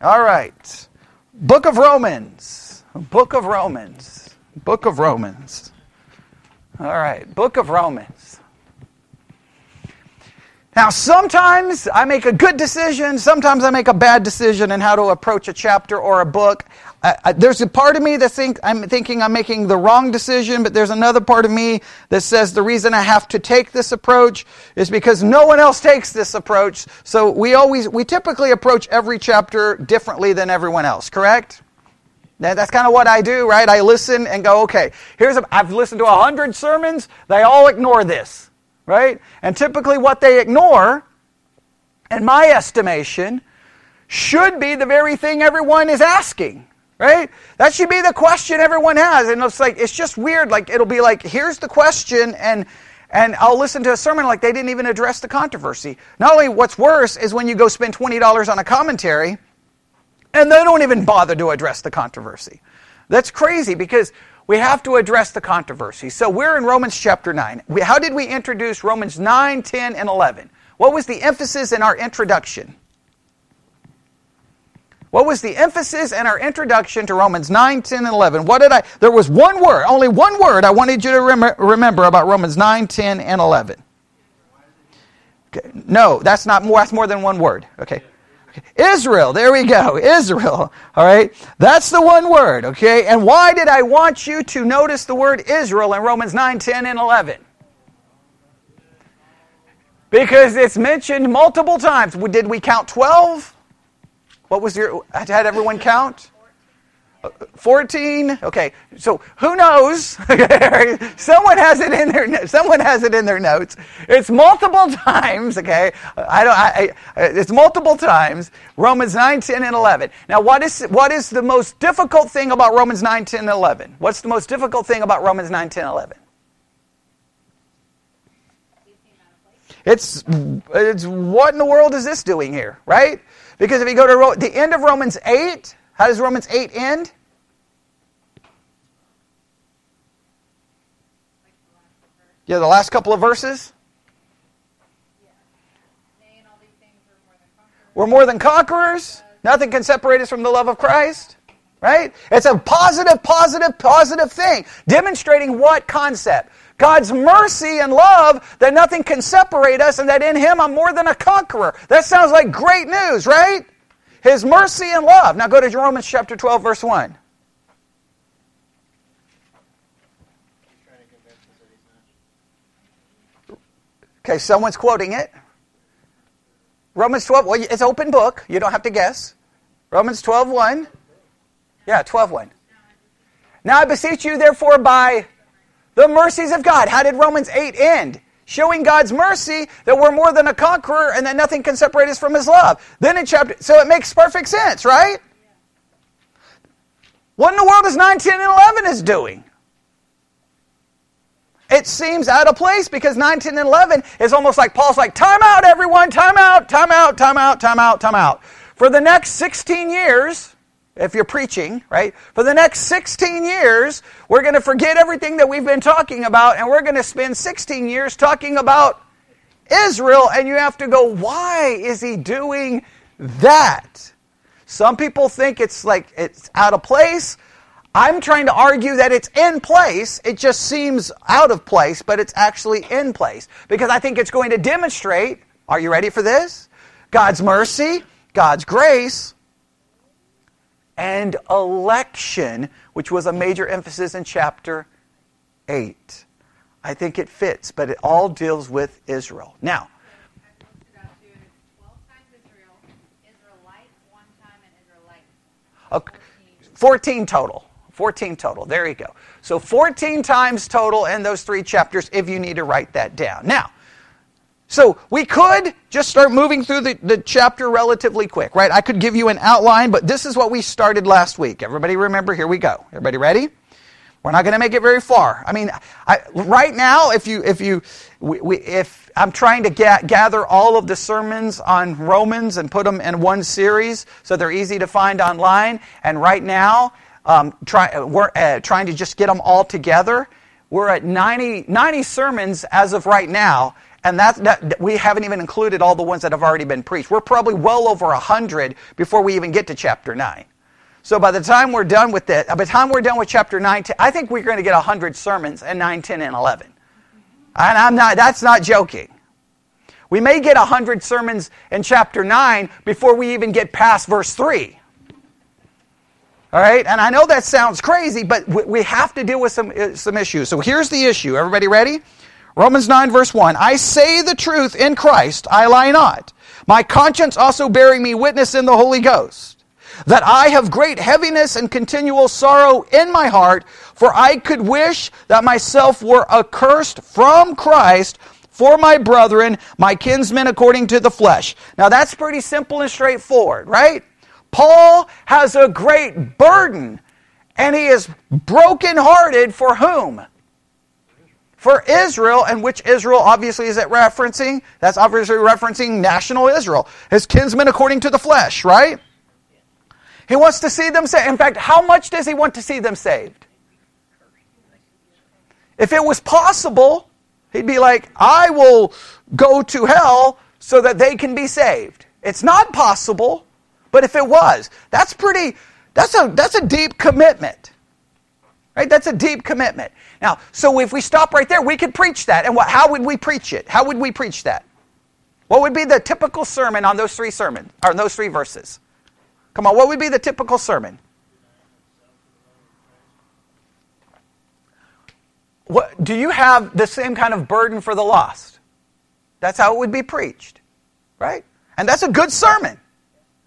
All right. Book of Romans. Book of Romans. Book of Romans. All right. Book of Romans. Now, sometimes I make a good decision, sometimes I make a bad decision in how to approach a chapter or a book. I, there's a part of me that think I'm thinking I'm making the wrong decision, but there's another part of me that says the reason I have to take this approach is because no one else takes this approach. So we always, we typically approach every chapter differently than everyone else, correct? Now, that's kind of what I do, right? I listen and go, okay, here's a, I've listened to a hundred sermons, they all ignore this right? And typically, what they ignore, in my estimation, should be the very thing everyone is asking, right? That should be the question everyone has. And it's like, it's just weird. Like, it'll be like, here's the question, and and I'll listen to a sermon like they didn't even address the controversy. Not only what's worse is when you go spend $20 on a commentary and they don't even bother to address the controversy. That's crazy because we have to address the controversy. So we're in Romans chapter 9. We, how did we introduce Romans 9, 10, and 11? What was the emphasis in our introduction? What was the emphasis in our introduction to Romans 9, 10, and 11? What did I, there was one word, only one word I wanted you to rem- remember about Romans 9, 10, and 11. Okay. No, that's not more, that's more than one word. Okay. Israel, there we go. Israel. All right. That's the one word, okay? And why did I want you to notice the word Israel in Romans 9, 10, and 11? Because it's mentioned multiple times. Did we count 12? What was your, had everyone count? 14 okay so who knows? Someone has it in their someone has it in their notes. It's multiple times okay? I don't I, I, it's multiple times romans 9 10 and 11 now what is what is the most difficult thing about romans 9 10 and 11 what's the most difficult thing about romans 9 10 11 it's it's what in the world is this doing here right? Because if you go to the end of romans 8 how does Romans 8 end? Yeah, the last couple of verses. We're more than conquerors. Nothing can separate us from the love of Christ. Right? It's a positive, positive, positive thing. Demonstrating what concept? God's mercy and love that nothing can separate us and that in Him I'm more than a conqueror. That sounds like great news, right? His mercy and love. Now go to Romans chapter 12, verse 1. Okay, someone's quoting it. Romans 12, well, it's open book. You don't have to guess. Romans 12, 1. Yeah, 12, 1. Now I beseech you, therefore, by the mercies of God. How did Romans 8 end? showing God's mercy that we're more than a conqueror and that nothing can separate us from His love. Then in chapter, so it makes perfect sense, right? What in the world is 9, 10, and 11 is doing? It seems out of place because 9, 10, and 11 is almost like Paul's like, time out, everyone, time out, time out, time out, time out, time out. For the next 16 years, if you're preaching, right? For the next 16 years, we're going to forget everything that we've been talking about and we're going to spend 16 years talking about Israel. And you have to go, why is he doing that? Some people think it's like it's out of place. I'm trying to argue that it's in place. It just seems out of place, but it's actually in place because I think it's going to demonstrate, are you ready for this? God's mercy, God's grace, and election, which was a major emphasis in chapter 8. I think it fits, but it all deals with Israel. Now, Okay, 14 total. 14 total. There you go. So 14 times total in those three chapters if you need to write that down. Now, so we could just start moving through the, the chapter relatively quick, right? I could give you an outline, but this is what we started last week. Everybody remember? Here we go. Everybody ready? We're not going to make it very far. I mean, I, right now, if you, if you, we, we, if I'm trying to ga- gather all of the sermons on Romans and put them in one series so they're easy to find online, and right now, um, try, we're uh, trying to just get them all together. We're at 90, 90 sermons as of right now, And that, that, we haven't even included all the ones that have already been preached. We're probably well over 100 before we even get to chapter 9. So by the time we're done with that, by the time we're done with chapter 9, I think we're going to get 100 sermons in 9, 10, and 11. And I'm not, that's not joking. We may get 100 sermons in chapter 9 before we even get past verse 3. All right? And I know that sounds crazy, but we have to deal with some, uh, some issues. So here's the issue. Everybody ready? Romans 9, verse 1. I say the truth in Christ, I lie not. My conscience also bearing me witness in the Holy Ghost, that I have great heaviness and continual sorrow in my heart, for I could wish that myself were accursed from Christ for my brethren, my kinsmen according to the flesh. Now that's pretty simple and straightforward, right? Paul has a great burden, and he is brokenhearted for whom? For Israel, and which Israel obviously is it referencing? That's obviously referencing national Israel. His kinsmen according to the flesh, right? He wants to see them saved. In fact, how much does he want to see them saved? If it was possible, He'd be like, I will go to hell so that they can be saved. It's not possible, but if it was, that's pretty, that's a, that's a deep commitment. Right? That's a deep commitment. Now, so if we stop right there, we could preach that. And what, how would we preach it? How would we preach that? What would be the typical sermon on those three sermons, or those three verses? Come on, what would be the typical sermon? What, do you have the same kind of burden for the lost? That's how it would be preached, right? And that's a good sermon.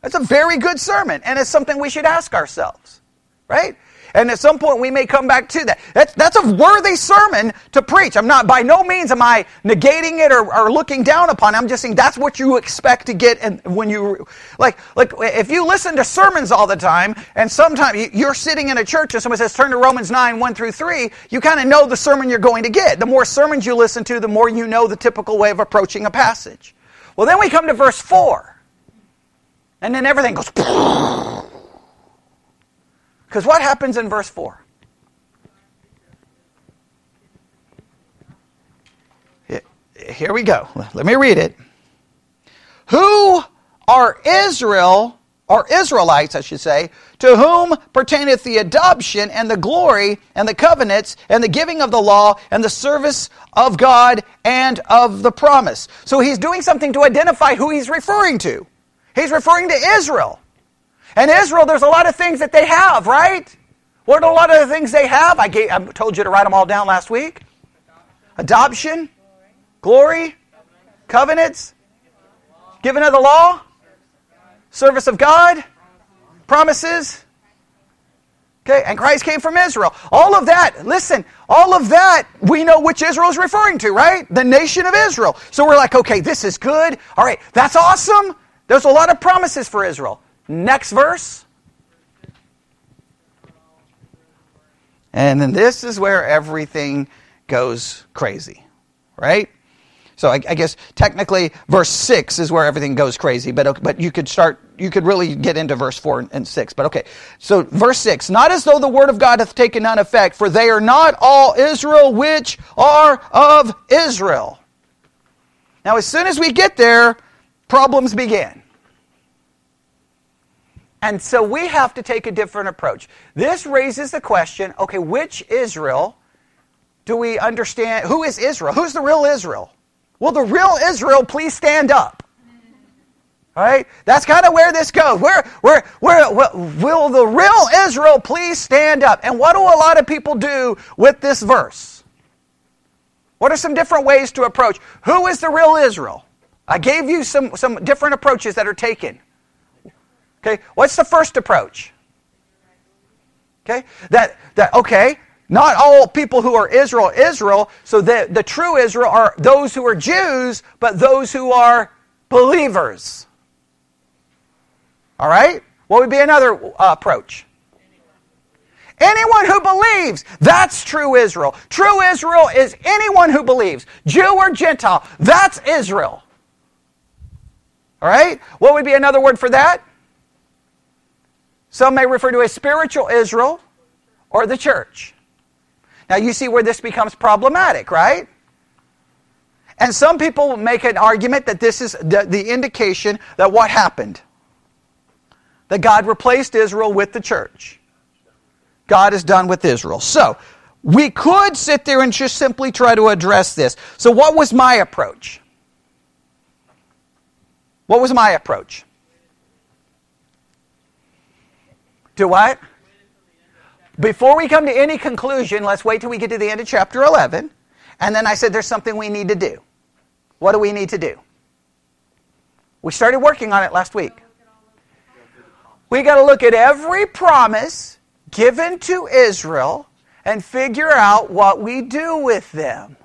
That's a very good sermon, and it's something we should ask ourselves, right? And at some point, we may come back to that. That's, that's a worthy sermon to preach. I'm not, by no means am I negating it or, or looking down upon it. I'm just saying that's what you expect to get and when you, like, like, if you listen to sermons all the time, and sometimes you're sitting in a church and someone says, turn to Romans 9, 1 through 3, you kind of know the sermon you're going to get. The more sermons you listen to, the more you know the typical way of approaching a passage. Well, then we come to verse 4. And then everything goes. Because what happens in verse 4? Here we go. Let me read it. Who are Israel, or Israelites, I should say, to whom pertaineth the adoption and the glory and the covenants and the giving of the law and the service of God and of the promise. So he's doing something to identify who he's referring to. He's referring to Israel. And Israel, there's a lot of things that they have, right? What are a lot of the things they have? I, gave, I told you to write them all down last week. Adoption, glory, covenants, giving of the law, service of God, promises. Okay, and Christ came from Israel. All of that, listen, all of that, we know which Israel is referring to, right? The nation of Israel. So we're like, okay, this is good. All right, that's awesome. There's a lot of promises for Israel. Next verse. And then this is where everything goes crazy, right? So I, I, guess technically verse 6 is where everything goes crazy, but, but you could start, you could really get into verse 4 and 6. But okay, so verse 6 Not as though the word of God hath taken none effect, for they are not all Israel which are of Israel. Now, as soon as we get there, problems begin. And so we have to take a different approach. This raises the question okay, which Israel do we understand? Who is Israel? Who's the real Israel? Will the real Israel please stand up? All right? That's kind of where this goes. Where, where, where, will the real Israel please stand up? And what do a lot of people do with this verse? What are some different ways to approach? Who is the real Israel? I gave you some, some different approaches that are taken. Okay, what's the first approach? Okay, that, that okay, not all people who are Israel, Israel. So the, the true Israel are those who are Jews, but those who are believers. All right? What would be another uh, approach? Anyone who believes, that's true Israel. True Israel is anyone who believes, Jew or Gentile, that's Israel. All right? What would be another word for that? Some may refer to a spiritual Israel or the church. Now you see where this becomes problematic, right? And some people make an argument that this is the, the indication that what happened? That God replaced Israel with the church. God is done with Israel. So, we could sit there and just simply try to address this. So, what was my approach? What was my approach? To what? Before we come to any conclusion, let's wait till we get to the end of chapter 11. And then I said there's something we need to do. What do we need to do? We started working on it last week. We got to look at every promise given to Israel and figure out what we do with them.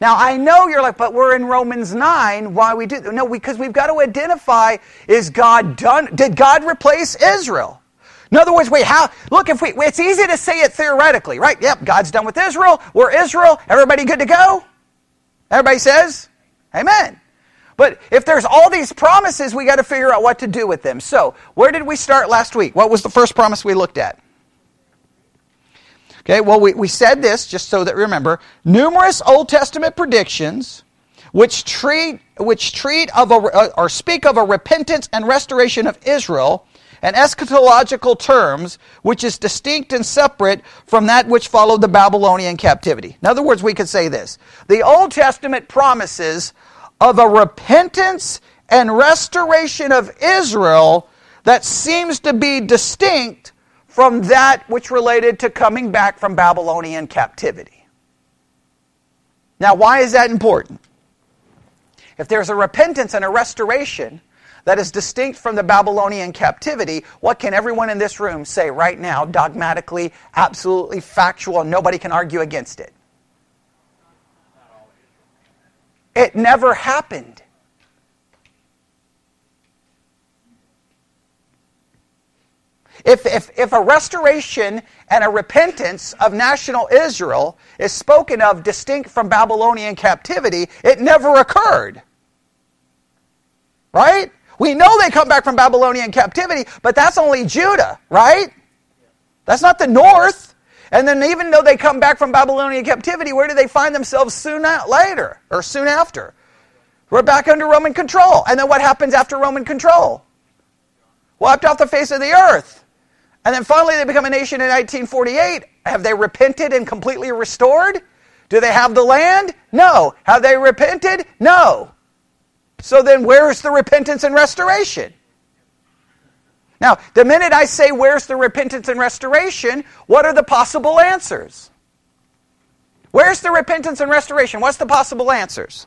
Now, I know you're like, but we're in Romans 9. Why we do? No, because we've got to identify is God done? Did God replace Israel? In other words, wait, how? Look, if we, it's easy to say it theoretically, right? Yep, God's done with Israel. We're Israel. Everybody good to go? Everybody says, Amen. But if there's all these promises, we got to figure out what to do with them. So, where did we start last week? What was the first promise we looked at? Okay, well, we, we said this just so that remember numerous Old Testament predictions which treat, which treat of a, uh, or speak of a repentance and restoration of Israel and eschatological terms which is distinct and separate from that which followed the Babylonian captivity. In other words, we could say this the Old Testament promises of a repentance and restoration of Israel that seems to be distinct from that which related to coming back from Babylonian captivity. Now, why is that important? If there's a repentance and a restoration that is distinct from the Babylonian captivity, what can everyone in this room say right now, dogmatically, absolutely factual, and nobody can argue against it? It never happened. If, if, if a restoration and a repentance of national Israel is spoken of distinct from Babylonian captivity, it never occurred. Right? We know they come back from Babylonian captivity, but that's only Judah, right? That's not the north. And then even though they come back from Babylonian captivity, where do they find themselves soon later or soon after? We're back under Roman control. And then what happens after Roman control? Wiped off the face of the earth. And then finally they become a nation in 1948. Have they repented and completely restored? Do they have the land? No. Have they repented? No. So then where's the repentance and restoration? Now, the minute I say, Where's the repentance and restoration? What are the possible answers? Where's the repentance and restoration? What's the possible answers?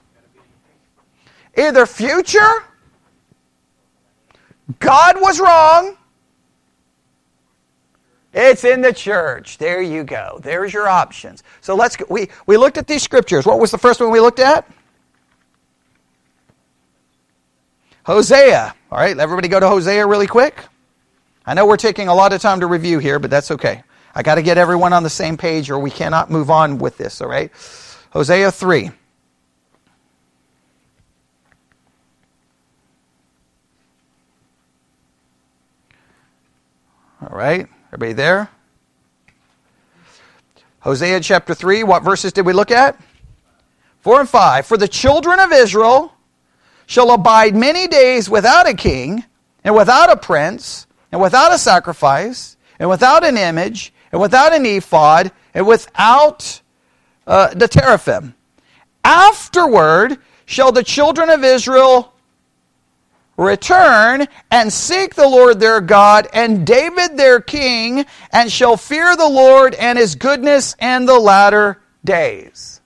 Either future, God was wrong, it's in the church. There you go. There's your options. So let's go. We, we looked at these scriptures. What was the first one we looked at? Hosea. All right, everybody go to Hosea really quick. I know we're taking a lot of time to review here, but that's okay. I got to get everyone on the same page or we cannot move on with this, all right? Hosea 3. All right, everybody there? Hosea chapter 3, what verses did we look at? 4 and 5. For the children of Israel shall abide many days without a king, and without a prince, and without a sacrifice, and without an image, and without an ephod, and without uh, the teraphim. Afterward shall the children of Israel return and seek the Lord their God and David their king, and shall fear the Lord and his goodness and the latter days.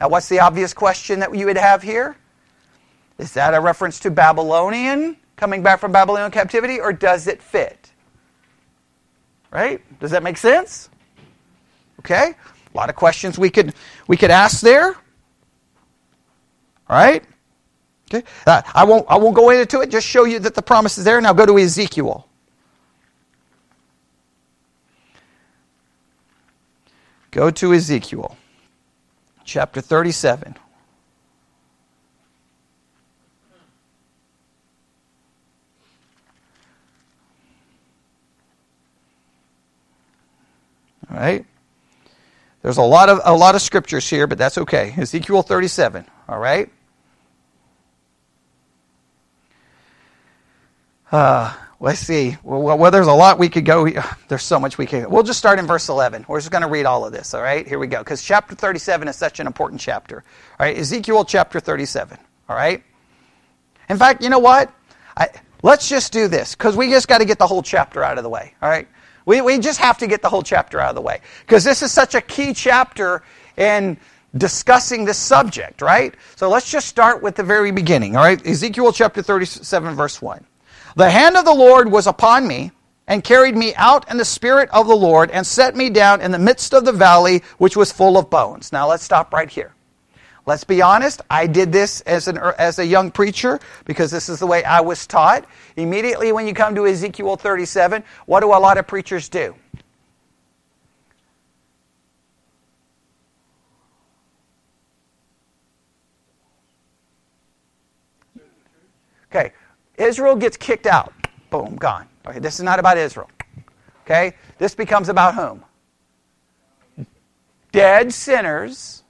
Now, what's the obvious question that you would have here? Is that a reference to Babylonian, coming back from Babylonian captivity, or does it fit? Right? Does that make sense? Okay? A lot of questions we could we could ask there. All right? Okay? Uh, I won't I won't go into it, just show you that the promise is there. Now go to Ezekiel. Go to Ezekiel chapter 37. All right? There's a lot of a lot of scriptures here, but that's okay. Ezekiel 37. All right? Uh, let's see. Well, well, there's a lot we could go. There's so much we could. We'll just start in verse 11. We're just going to read all of this. All right, here we go. Because chapter 37 is such an important chapter. All right, Ezekiel chapter 37. All right. In fact, you know what? I, let's just do this because we just got to get the whole chapter out of the way. All right. We, we just have to get the whole chapter out of the way because this is such a key chapter in discussing this subject, right? So let's just start with the very beginning, all right? Ezekiel chapter 37, verse 1. The hand of the Lord was upon me and carried me out in the spirit of the Lord and set me down in the midst of the valley which was full of bones. Now let's stop right here. Let's be honest, I did this as, an, as a young preacher because this is the way I was taught. Immediately when you come to Ezekiel 37, what do a lot of preachers do? Okay, Israel gets kicked out. Boom, gone. Okay, this is not about Israel. Okay, this becomes about whom? Dead sinners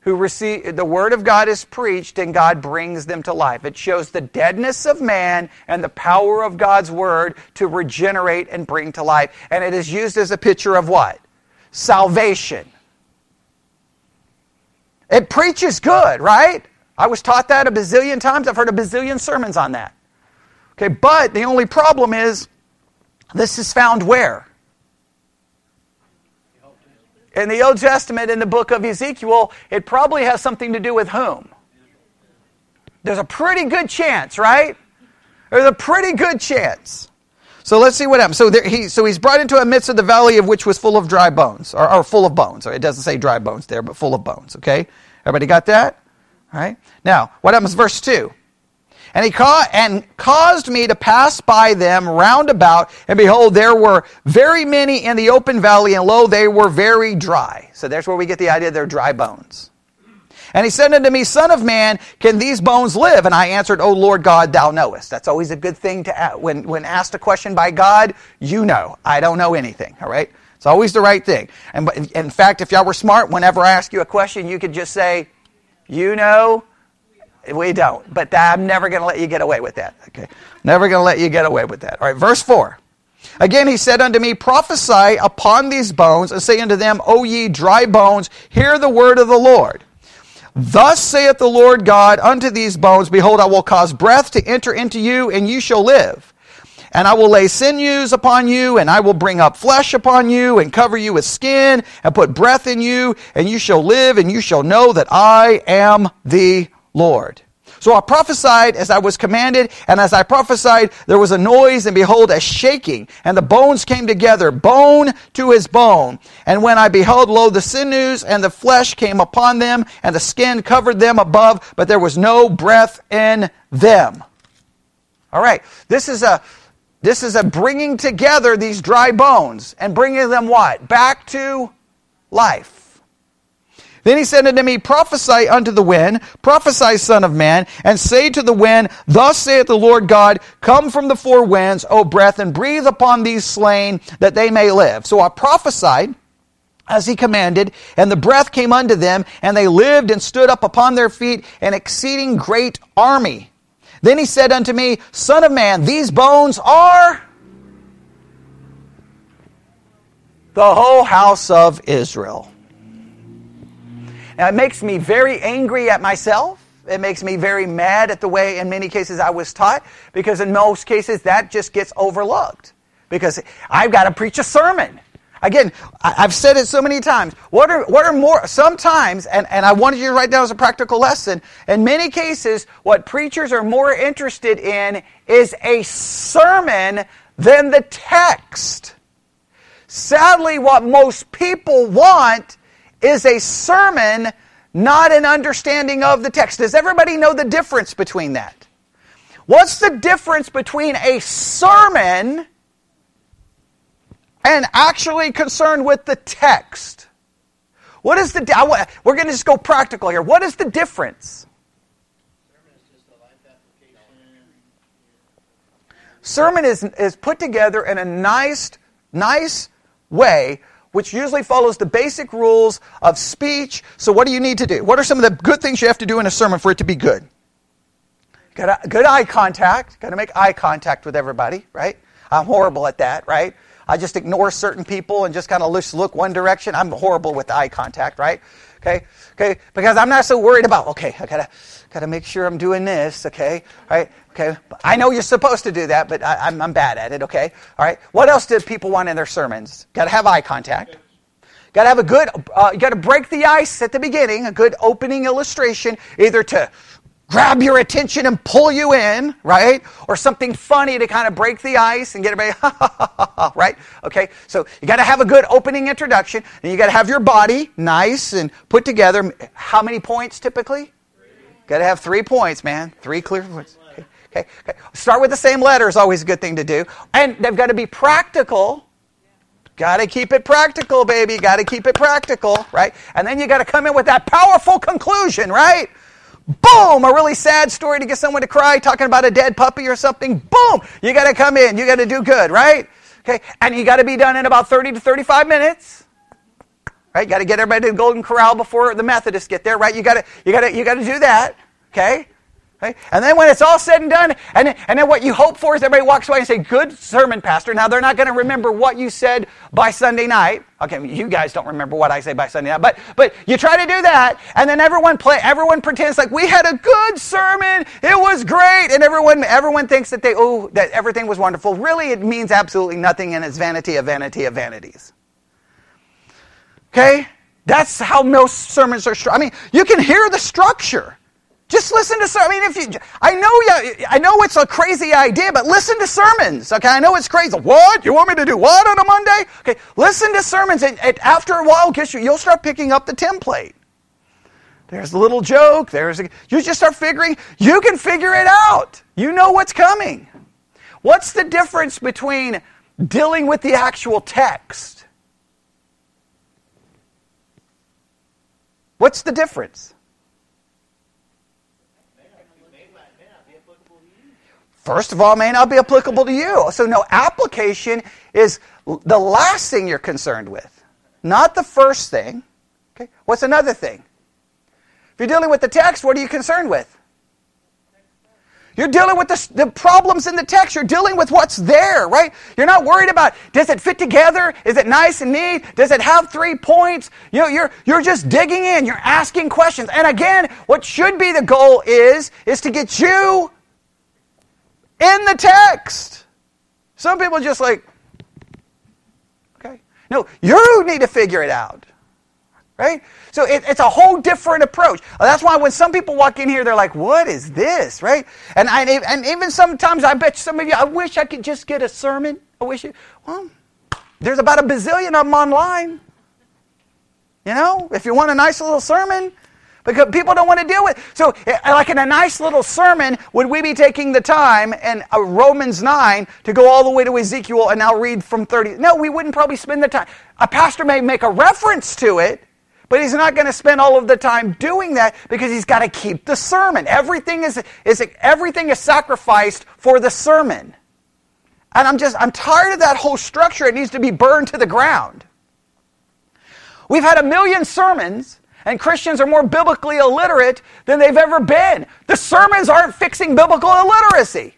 who receive the word of God is preached and God brings them to life. It shows the deadness of man and the power of God's word to regenerate and bring to life. And it is used as a picture of what? Salvation. It preaches good, right? I was taught that a bazillion times. I've heard a bazillion sermons on that. Okay, but the only problem is this is found where? In the Old Testament, in the book of Ezekiel, it probably has something to do with whom? There's a pretty good chance, right? There's a pretty good chance. So let's see what happens. So, there, he, so he's brought into a midst of the valley of which was full of dry bones, or, or full of bones. Or it doesn't say dry bones there, but full of bones. Okay, everybody got that? Right. Now, what happens? Verse two. And he ca- and caused me to pass by them round about, and behold, there were very many in the open valley, and lo, they were very dry. So there's where we get the idea they're dry bones. And he said unto me, Son of man, can these bones live? And I answered, O Lord God, thou knowest. That's always a good thing to ask. When, when asked a question by God, you know. I don't know anything, all right? It's always the right thing. And in fact, if y'all were smart, whenever I ask you a question, you could just say, You know, we don't. But I'm never going to let you get away with that. Okay. Never going to let you get away with that. All right. Verse 4. Again, he said unto me, Prophesy upon these bones, and say unto them, O ye dry bones, hear the word of the Lord. Thus saith the Lord God unto these bones, Behold, I will cause breath to enter into you, and you shall live. And I will lay sinews upon you, and I will bring up flesh upon you, and cover you with skin, and put breath in you, and you shall live, and you shall know that I am the Lord. So I prophesied as I was commanded, and as I prophesied, there was a noise, and behold, a shaking, and the bones came together, bone to his bone. And when I beheld, lo, the sinews and the flesh came upon them, and the skin covered them above, but there was no breath in them. All right, this is a this is a bringing together these dry bones and bringing them what back to life. Then he said unto me, Prophesy unto the wind, prophesy, Son of Man, and say to the wind, Thus saith the Lord God, Come from the four winds, O breath, and breathe upon these slain, that they may live. So I prophesied as he commanded, and the breath came unto them, and they lived and stood up upon their feet, an exceeding great army. Then he said unto me, Son of man, these bones are the whole house of Israel. Now, it makes me very angry at myself. It makes me very mad at the way, in many cases, I was taught, because in most cases, that just gets overlooked. Because I've got to preach a sermon. Again, I've said it so many times. What are, what are more, sometimes, and, and I wanted you to write down as a practical lesson, in many cases, what preachers are more interested in is a sermon than the text. Sadly, what most people want is a sermon, not an understanding of the text. Does everybody know the difference between that? What's the difference between a sermon and actually concerned with the text? What is the we're going to just go practical here. What is the difference? Sermon is, is put together in a nice, nice way which usually follows the basic rules of speech. So, what do you need to do? What are some of the good things you have to do in a sermon for it to be good? Got good eye contact. Got to make eye contact with everybody, right? I'm horrible at that, right? I just ignore certain people and just kind of look one direction. I'm horrible with eye contact, right? Okay, okay, because I'm not so worried about. Okay, I gotta gotta make sure I'm doing this. Okay, right? Okay, I know you're supposed to do that, but I, am I'm bad at it. Okay, all right. What else do people want in their sermons? Got to have eye contact. Got to have a good. Uh, you got to break the ice at the beginning. A good opening illustration, either to grab your attention and pull you in, right? Or something funny to kind of break the ice and get everybody, right? Okay, so you got to have a good opening introduction, and you got to have your body nice and put together. How many points typically? Got to have three points, man. Three clear points. Okay, okay. Start with the same letter is always a good thing to do, and they've got to be practical. Got to keep it practical, baby. Got to keep it practical, right? And then you got to come in with that powerful conclusion, right? Boom! A really sad story to get someone to cry, talking about a dead puppy or something. Boom! You got to come in. You got to do good, right? Okay, and you got to be done in about 30 to 35 minutes. Right? You Got to get everybody to the Golden Corral before the Methodists get there, right? You got to you got to you got to do that. Okay? Okay? And then when it's all said and done, and, and then what you hope for is everybody walks away and say, Good sermon, Pastor. Now they're not going to remember what you said by Sunday night. Okay, you guys don't remember what I say by Sunday night, but but you try to do that, and then everyone play everyone pretends like we had a good sermon, it was great, and everyone everyone thinks that they oh that everything was wonderful. Really it means absolutely nothing and it's vanity of vanity of vanities. Okay? That's how most sermons are. I mean, you can hear the structure. Just listen to. sermons. I mean, if you, I know, you, I know it's a crazy idea, but listen to sermons. Okay, I know it's crazy. What you want me to do? What on a Monday? Okay, listen to sermons, and, and after a while, guess you, you'll start picking up the template. There's a little joke. There's a, you just start figuring. You can figure it out. You know what's coming. What's the difference between dealing with the actual text? What's the difference? First of all, may not be applicable to you. So, no, application is the last thing you're concerned with, not the first thing. Okay? What's another thing? If you're dealing with the text, what are you concerned with? You're dealing with the, the, problems in the text. You're dealing with what's there, right? You're not worried about does it fit together? Is it nice and neat? Does it have three points? You know, you're, you're just digging in. You're asking questions. And again, what should be the goal is, is to get you in the text. Some people just like, okay. No, you need to figure it out. Right? So it, it's a whole different approach. That's why when some people walk in here, they're like, what is this? Right? And, I, and even sometimes I bet some of you, I wish I could just get a sermon. I wish you, well, there's about a bazillion of them online. You know, if you want a nice little sermon, because people don't want to deal with. So, eh, like in a nice little sermon, would we be taking the time in uh, Romans 9 to go all the way to Ezekiel and now read from 30? No, we wouldn't probably spend the time. A pastor may make a reference to it, but he's not going to spend all of the time doing that because he's got to keep the sermon. Everything is, is everything is sacrificed for the sermon. And I'm just I'm tired of that whole structure. It needs to be burned to the ground. We've had a million sermons and Christians are more biblically illiterate than they've ever been. The sermons aren't fixing biblical illiteracy.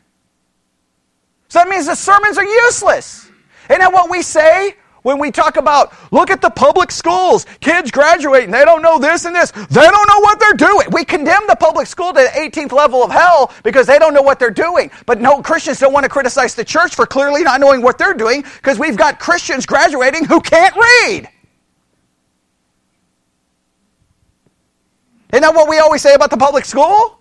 So that means the sermons are useless. Isn't that what we say when we talk about look at the public schools, kids graduating, they don't know this and this, they don't know what they're doing. We condemn the public school to the 18th level of hell because they don't know what they're doing. But no, Christians don't want to criticize the church for clearly not knowing what they're doing because we've got Christians graduating who can't read. Isn't that what we always say about the public school?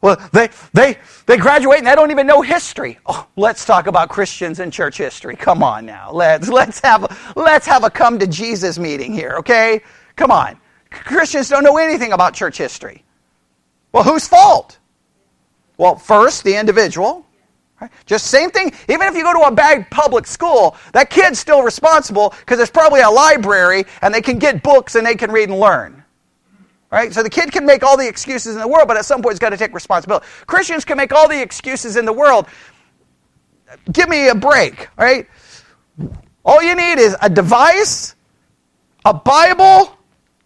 Well, they, they, they graduate and they don't even know history. Oh, let's talk about Christians and church history. Come on now. Let's, let's, have, a, let's have a come to Jesus meeting here, okay? Come on. Christians don't know anything about church history. Well, whose fault? Well, first, the individual. Right? Just same thing. Even if you go to a bad public school, that kid's still responsible because there's probably a library and they can get books and they can read and learn. Right? So the kid can make all the excuses in the world, but at some point he's got to take responsibility. Christians can make all the excuses in the world. Give me a break, right? All you need is a device, a Bible,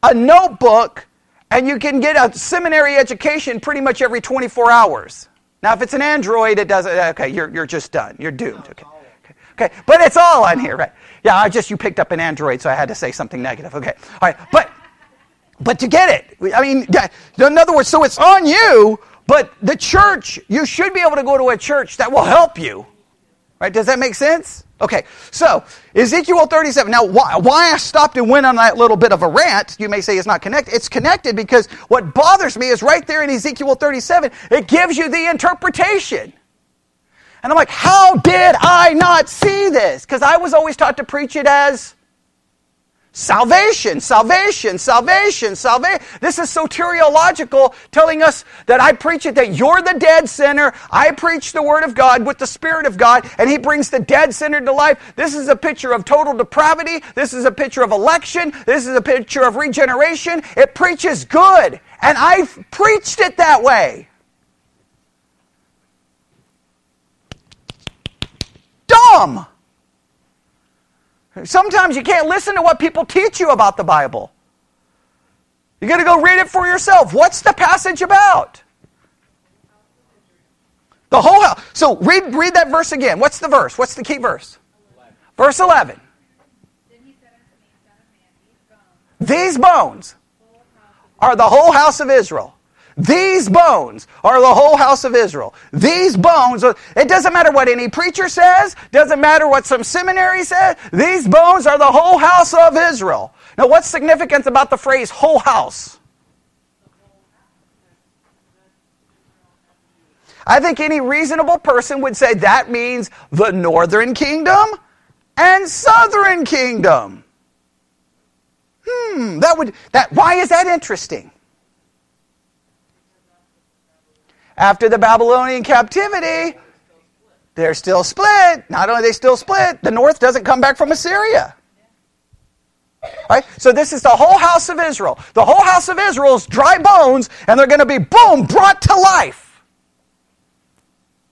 a notebook, and you can get a seminary education pretty much every 24 hours. Now, if it's an Android, it doesn't, okay, you're, you're just done. You're doomed. Okay. Okay, but it's all on here, right? Yeah, I just, you picked up an Android, so I had to say something negative. Okay, all right, but, but to get it, I mean, in other words, so it's on you, but the church, you should be able to go to a church that will help you. Right? Does that make sense? Okay, so Ezekiel 37. Now, why, why I stopped and went on that little bit of a rant, you may say it's not connected. It's connected because what bothers me is right there in Ezekiel 37, it gives you the interpretation. And I'm like, how did I not see this? Because I was always taught to preach it as Salvation, salvation, salvation, salvation. This is soteriological, telling us that I preach it that you're the dead sinner. I preach the Word of God with the Spirit of God, and He brings the dead sinner to life. This is a picture of total depravity. This is a picture of election. This is a picture of regeneration. It preaches good, and I've preached it that way. Dumb. Sometimes you can't listen to what people teach you about the Bible. You got to go read it for yourself. What's the passage about? The whole house. So read read that verse again. What's the verse? What's the key verse? 11. Verse 11. These bones are the whole house of Israel. These bones are the whole house of Israel. These bones, it doesn't matter what any preacher says, doesn't matter what some seminary says, these bones are the whole house of Israel. Now, what's significant about the phrase whole house? I think any reasonable person would say that means the northern kingdom and southern kingdom. Hmm, that would that why is that interesting? After the Babylonian captivity, they're still split. Not only they still split, the north doesn't come back from Assyria. Right? So this is the whole house of Israel. The whole house of Israel is dry bones, and they're going to be, boom, brought to life.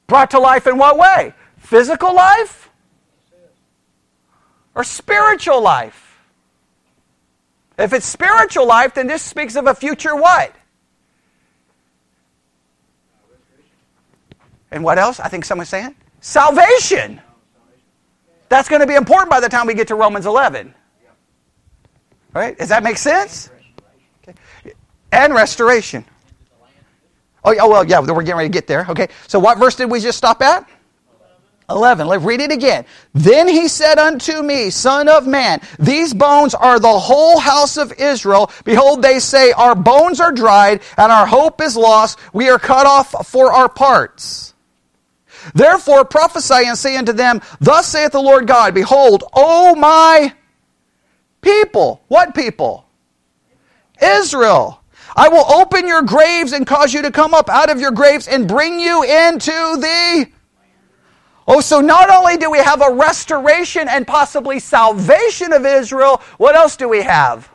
Brought to life in what way? Physical life? Or spiritual life? If it's spiritual life, then this speaks of a future what? And what else? I think someone's saying salvation. That's going to be important by the time we get to Romans 11. Right? Does that make sense? Okay. And restoration. Oh, yeah, well, yeah, we're getting ready to get there. Okay. So what verse did we just stop at? 11. Let's read it again. Then he said unto me, Son of man, these bones are the whole house of Israel. Behold, they say, Our bones are dried, and our hope is lost. We are cut off for our parts. Therefore prophesy and say unto them, Thus saith the Lord God, Behold, O my people. What people? Israel. I will open your graves and cause you to come up out of your graves and bring you into the. Oh, so not only do we have a restoration and possibly salvation of Israel, what else do we have?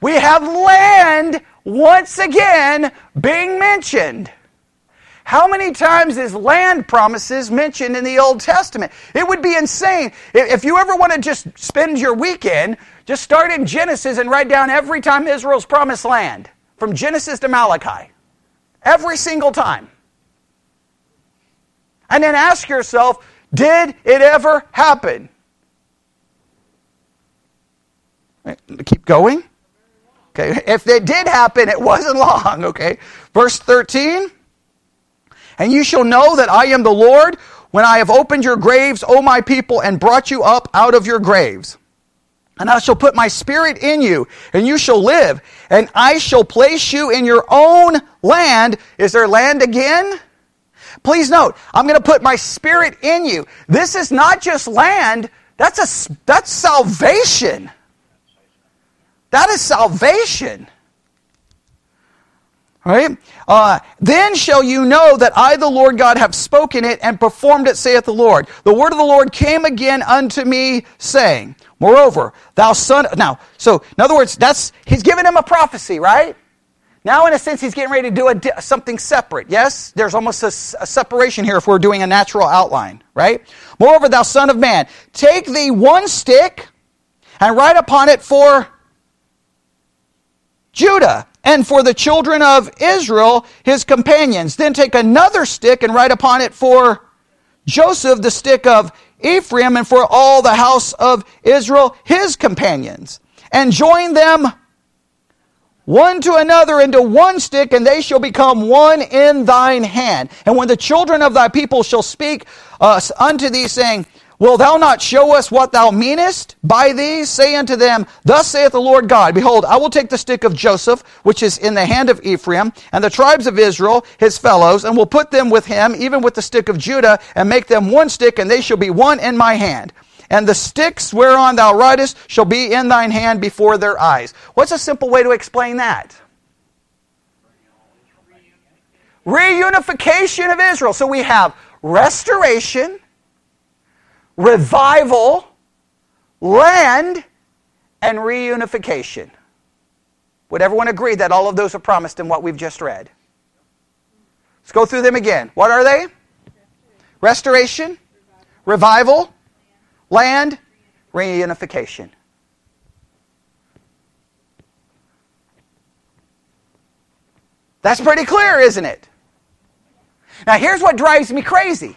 We have land once again being mentioned. How many times is land promises mentioned in the Old Testament? It would be insane. If you ever want to just spend your weekend, just start in Genesis and write down every time Israel's promised land, from Genesis to Malachi. Every single time. And then ask yourself, did it ever happen? Keep going. Okay, if it did happen, it wasn't long, okay? Verse 13. And you shall know that I am the Lord when I have opened your graves, O my people, and brought you up out of your graves. And I shall put my spirit in you, and you shall live, and I shall place you in your own land. Is there land again? Please note, I'm going to put my spirit in you. This is not just land, that's, a, that's salvation. That is salvation. Right? Uh, then shall you know that I, the Lord God, have spoken it and performed it, saith the Lord. The word of the Lord came again unto me, saying, Moreover, thou son. Now, so in other words, that's he's giving him a prophecy, right? Now, in a sense, he's getting ready to do a, something separate. Yes, there's almost a, a separation here if we're doing a natural outline. right? Moreover, thou son of man, take thee one stick and write upon it for Judah and for the children of Israel, his companions. Then take another stick and write upon it for Joseph, the stick of Ephraim, and for all the house of Israel, his companions. And join them one to another into one stick, and they shall become one in thine hand. And when the children of thy people shall speak uh, unto thee, saying, Will thou not show us what thou meanest by these? Say unto them, Thus saith the Lord God, Behold, I will take the stick of Joseph, which is in the hand of Ephraim, and the tribes of Israel, his fellows, and will put them with him, even with the stick of Judah, and make them one stick, and they shall be one in my hand. And the sticks whereon thou writest shall be in thine hand before their eyes. What's a simple way to explain that? Reunification of Israel. So we have restoration revival, land, and reunification. Would everyone agree that all of those are promised in what we've just read? Let's go through them again. What are they? Restoration, revival, land, reunification. That's pretty clear, isn't it? Now, here's what drives me crazy.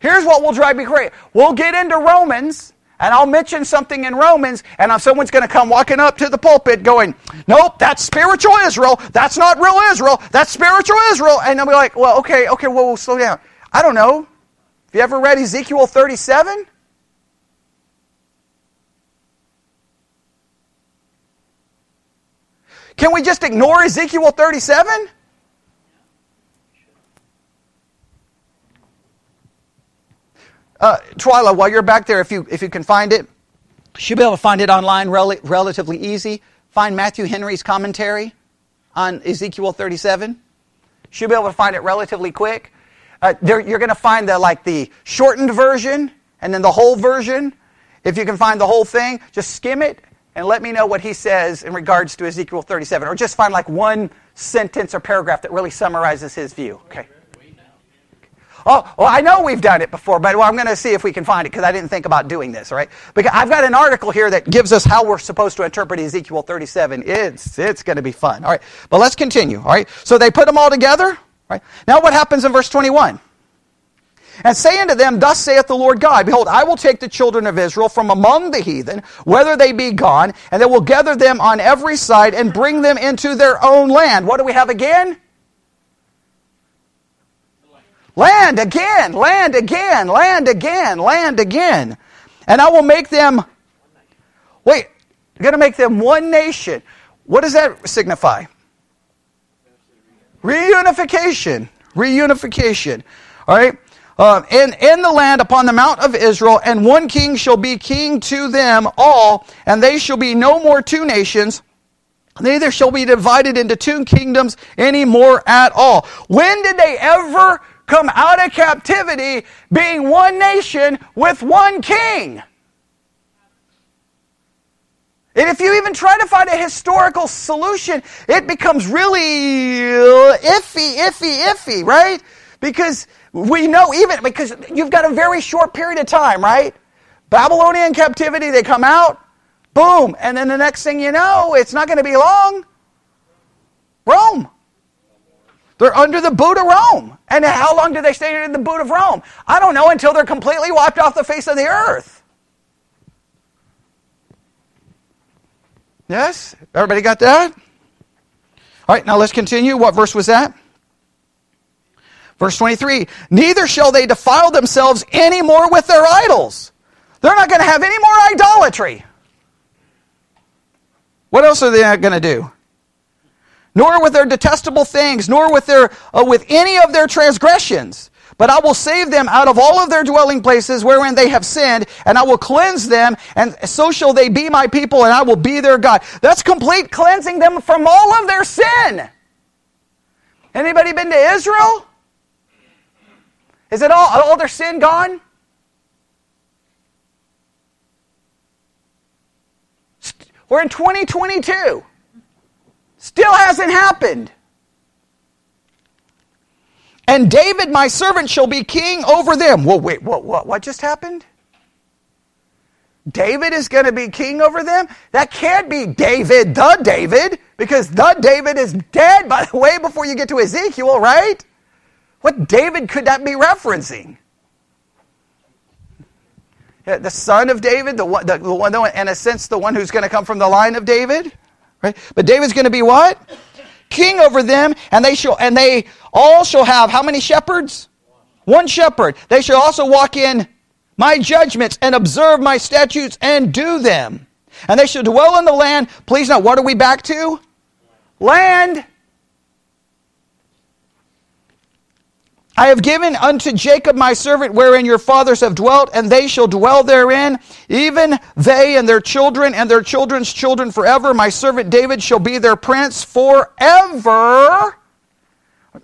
Here's what will drive me crazy. We'll get into Romans, and I'll mention something in Romans, and if someone's going to come walking up to the pulpit going, Nope, that's spiritual Israel. That's not real Israel. That's spiritual Israel. And I'll be like, Well, okay, okay, well, we'll slow down. I don't know. Have you ever read Ezekiel 37? Can we just ignore Ezekiel 37? Uh, Twyla, while you're back there, if you, if you can find it, should be able to find it online rel- relatively easy. Find Matthew Henry's commentary on Ezekiel 37. Should be able to find it relatively quick. Uh, there, you're going to find the like the shortened version and then the whole version. If you can find the whole thing, just skim it and let me know what he says in regards to Ezekiel 37, or just find like one sentence or paragraph that really summarizes his view. Okay. Oh, well, I know we've done it before, but well, I'm going to see if we can find it because I didn't think about doing this, right? Because I've got an article here that gives us how we're supposed to interpret Ezekiel 37. It's, it's going to be fun, all right? But let's continue, all right? So they put them all together, right? Now what happens in verse 21? And say unto them, Thus saith the Lord God, Behold, I will take the children of Israel from among the heathen, whether they be gone, and they will gather them on every side and bring them into their own land. What do we have again? Land again, land again, land again, land again. And I will make them, wait, I'm going to make them one nation. What does that signify? Reunification. Reunification. All right? Uh, in, in the land upon the mount of Israel, and one king shall be king to them all, and they shall be no more two nations, neither shall be divided into two kingdoms any more at all. When did they ever come out of captivity being one nation with one king. And if you even try to find a historical solution, it becomes really iffy, iffy, iffy, right? Because we know even, because you've got a very short period of time, right? Babylonian captivity, they come out, boom, and then the next thing you know, it's not going to be long. Rome. They're under the boot of Rome. And how long do they stay in the boot of Rome? I don't know until they're completely wiped off the face of the earth. Yes? Everybody got that? All right, now let's continue. What verse was that? Verse 23 Neither shall they defile themselves any more with their idols. They're not going to have any more idolatry. What else are they going to do? Nor with their detestable things, nor with, their, uh, with any of their transgressions. But I will save them out of all of their dwelling places wherein they have sinned, and I will cleanse them, and so shall they be my people, and I will be their God. That's complete cleansing them from all of their sin. Anybody been to Israel? Is it all, all their sin gone? We're in 2022. Still hasn't happened. And David, my servant, shall be king over them. Well, wait, what, what, what just happened? David is going to be king over them? That can't be David, the David, because the David is dead, by the way, before you get to Ezekiel, right? What David could that be referencing? The son of David, the one, the, the one, in a sense, the one who's going to come from the line of David, right? But David's going to be what? king over them, and they shall and they all shall have how many shepherds? One shepherd. They shall also walk in my judgments and observe my statutes and do them. And they shall dwell in the land. Please note, what are we back to? Land. I have given unto Jacob my servant, wherein your fathers have dwelt, and they shall dwell therein, even they and their children and their children's children forever. My servant David shall be their prince forever.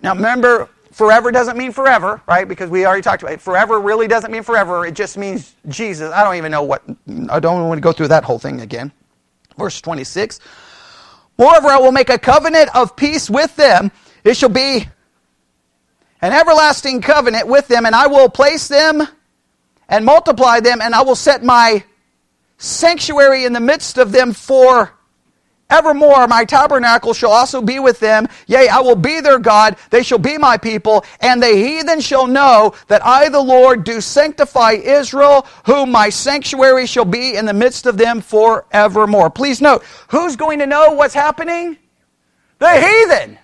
Now remember, forever doesn't mean forever, right? Because we already talked about it. Forever really doesn't mean forever. It just means Jesus. I don't even know what, I don't want to go through that whole thing again. Verse 26. Moreover, I will make a covenant of peace with them. It shall be an everlasting covenant with them, and I will place them and multiply them, and I will set my sanctuary in the midst of them for evermore. My tabernacle shall also be with them. Yea, I will be their God. They shall be my people. And the heathen shall know that I, the Lord, do sanctify Israel, whom my sanctuary shall be in the midst of them forevermore. Please note, who's going to know what's happening? The heathen.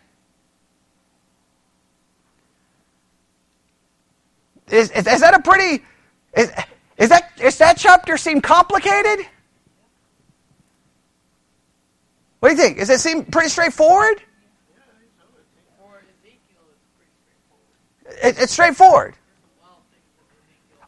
Is, is, is that a pretty, is, is, that, is that chapter seem complicated? What do you think? Does it seem pretty straightforward? It, it's straightforward.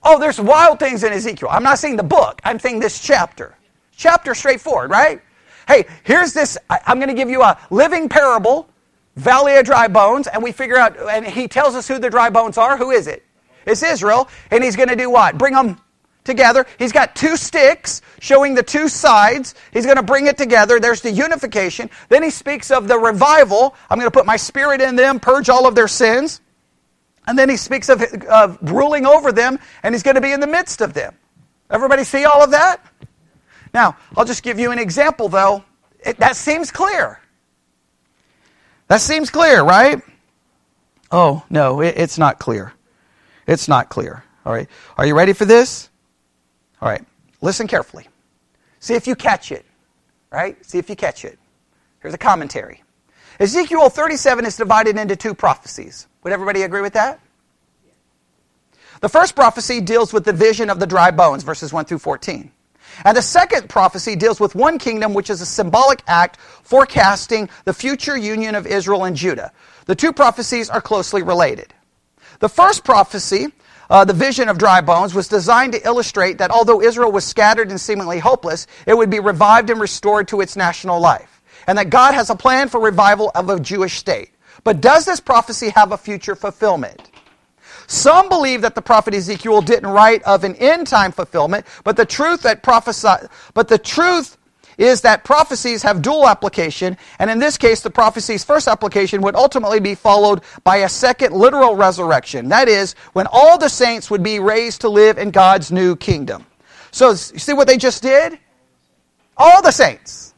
Oh, there's wild things in Ezekiel. I'm not saying the book. I'm saying this chapter. Chapter straightforward, right? Hey, here's this. I, I'm going to give you a living parable, Valley of Dry Bones, and we figure out, and he tells us who the dry bones are. Who is it? It's Israel. And he's going to do what? Bring them together. He's got two sticks showing the two sides. He's going to bring it together. There's the unification. Then he speaks of the revival. I'm going to put my spirit in them, purge all of their sins. And then he speaks of, of ruling over them, and he's going to be in the midst of them. Everybody see all of that? Now, I'll just give you an example, though. It, that seems clear. That seems clear, right? Oh, no, it, it's not clear. It's not clear. All right. Are you ready for this? All right. Listen carefully. See if you catch it. Right? See if you catch it. Here's a commentary. Ezekiel 37 is divided into two prophecies. Would everybody agree with that? The first prophecy deals with the vision of the dry bones, verses 1 through 14. And the second prophecy deals with one kingdom, which is a symbolic act forecasting the future union of Israel and Judah. The two prophecies are closely related. The first prophecy, uh, the vision of dry bones, was designed to illustrate that although Israel was scattered and seemingly hopeless, it would be revived and restored to its national life. And that God has a plan for revival of a Jewish state. But does this prophecy have a future fulfillment? Some believe that the prophet Ezekiel didn't write of an end time fulfillment, but the truth that prophesied, but the truth is that prophecies have dual application, and in this case, the prophecy's first application would ultimately be followed by a second literal resurrection. That is, when all the saints would be raised to live in God's new kingdom. So, you see what they just did? All the saints.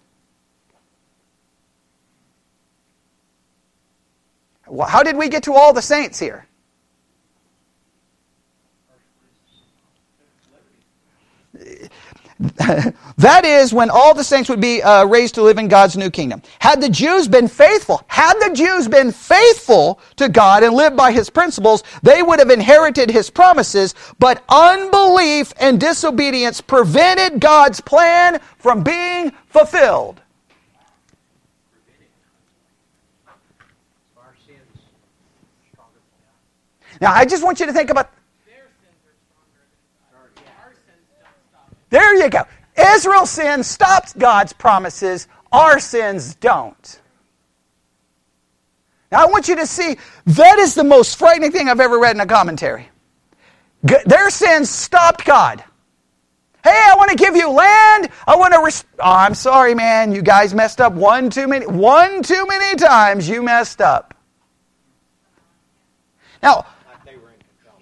How did we get to all the saints here? that is when all the saints would be uh, raised to live in God's new kingdom. Had the Jews been faithful, had the Jews been faithful to God and lived by his principles, they would have inherited his promises, but unbelief and disobedience prevented God's plan from being fulfilled. Now, I just want you to think about There you go. Israel's sin stops God's promises, our sins don't. Now, I want you to see that is the most frightening thing I've ever read in a commentary. Their sins stopped God. Hey, I want to give you land. I want to. Res- oh, I'm sorry, man. You guys messed up one too many. One too many times. You messed up. Now,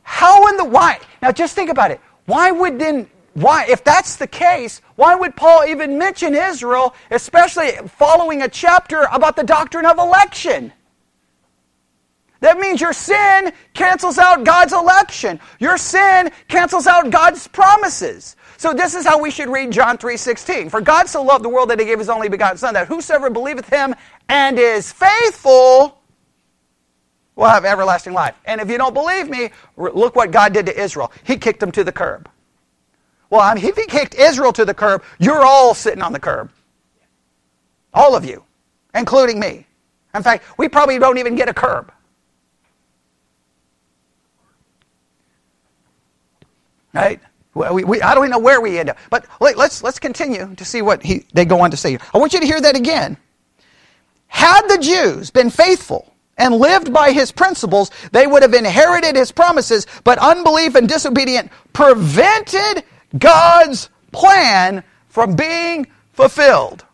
how in the why? Now, just think about it. Why would then why, if that's the case, why would Paul even mention Israel, especially following a chapter about the doctrine of election? That means your sin cancels out God's election. Your sin cancels out God's promises. So this is how we should read John 3:16. For God so loved the world that he gave his only begotten son that whosoever believeth him and is faithful will have everlasting life. And if you don't believe me, look what God did to Israel. He kicked them to the curb. Well, I mean, if he kicked Israel to the curb, you're all sitting on the curb. All of you, including me. In fact, we probably don't even get a curb. Right? We, we, I don't even know where we end up. But let, let's, let's continue to see what he, they go on to say. I want you to hear that again. Had the Jews been faithful and lived by his principles, they would have inherited his promises, but unbelief and disobedience prevented God's plan from being fulfilled.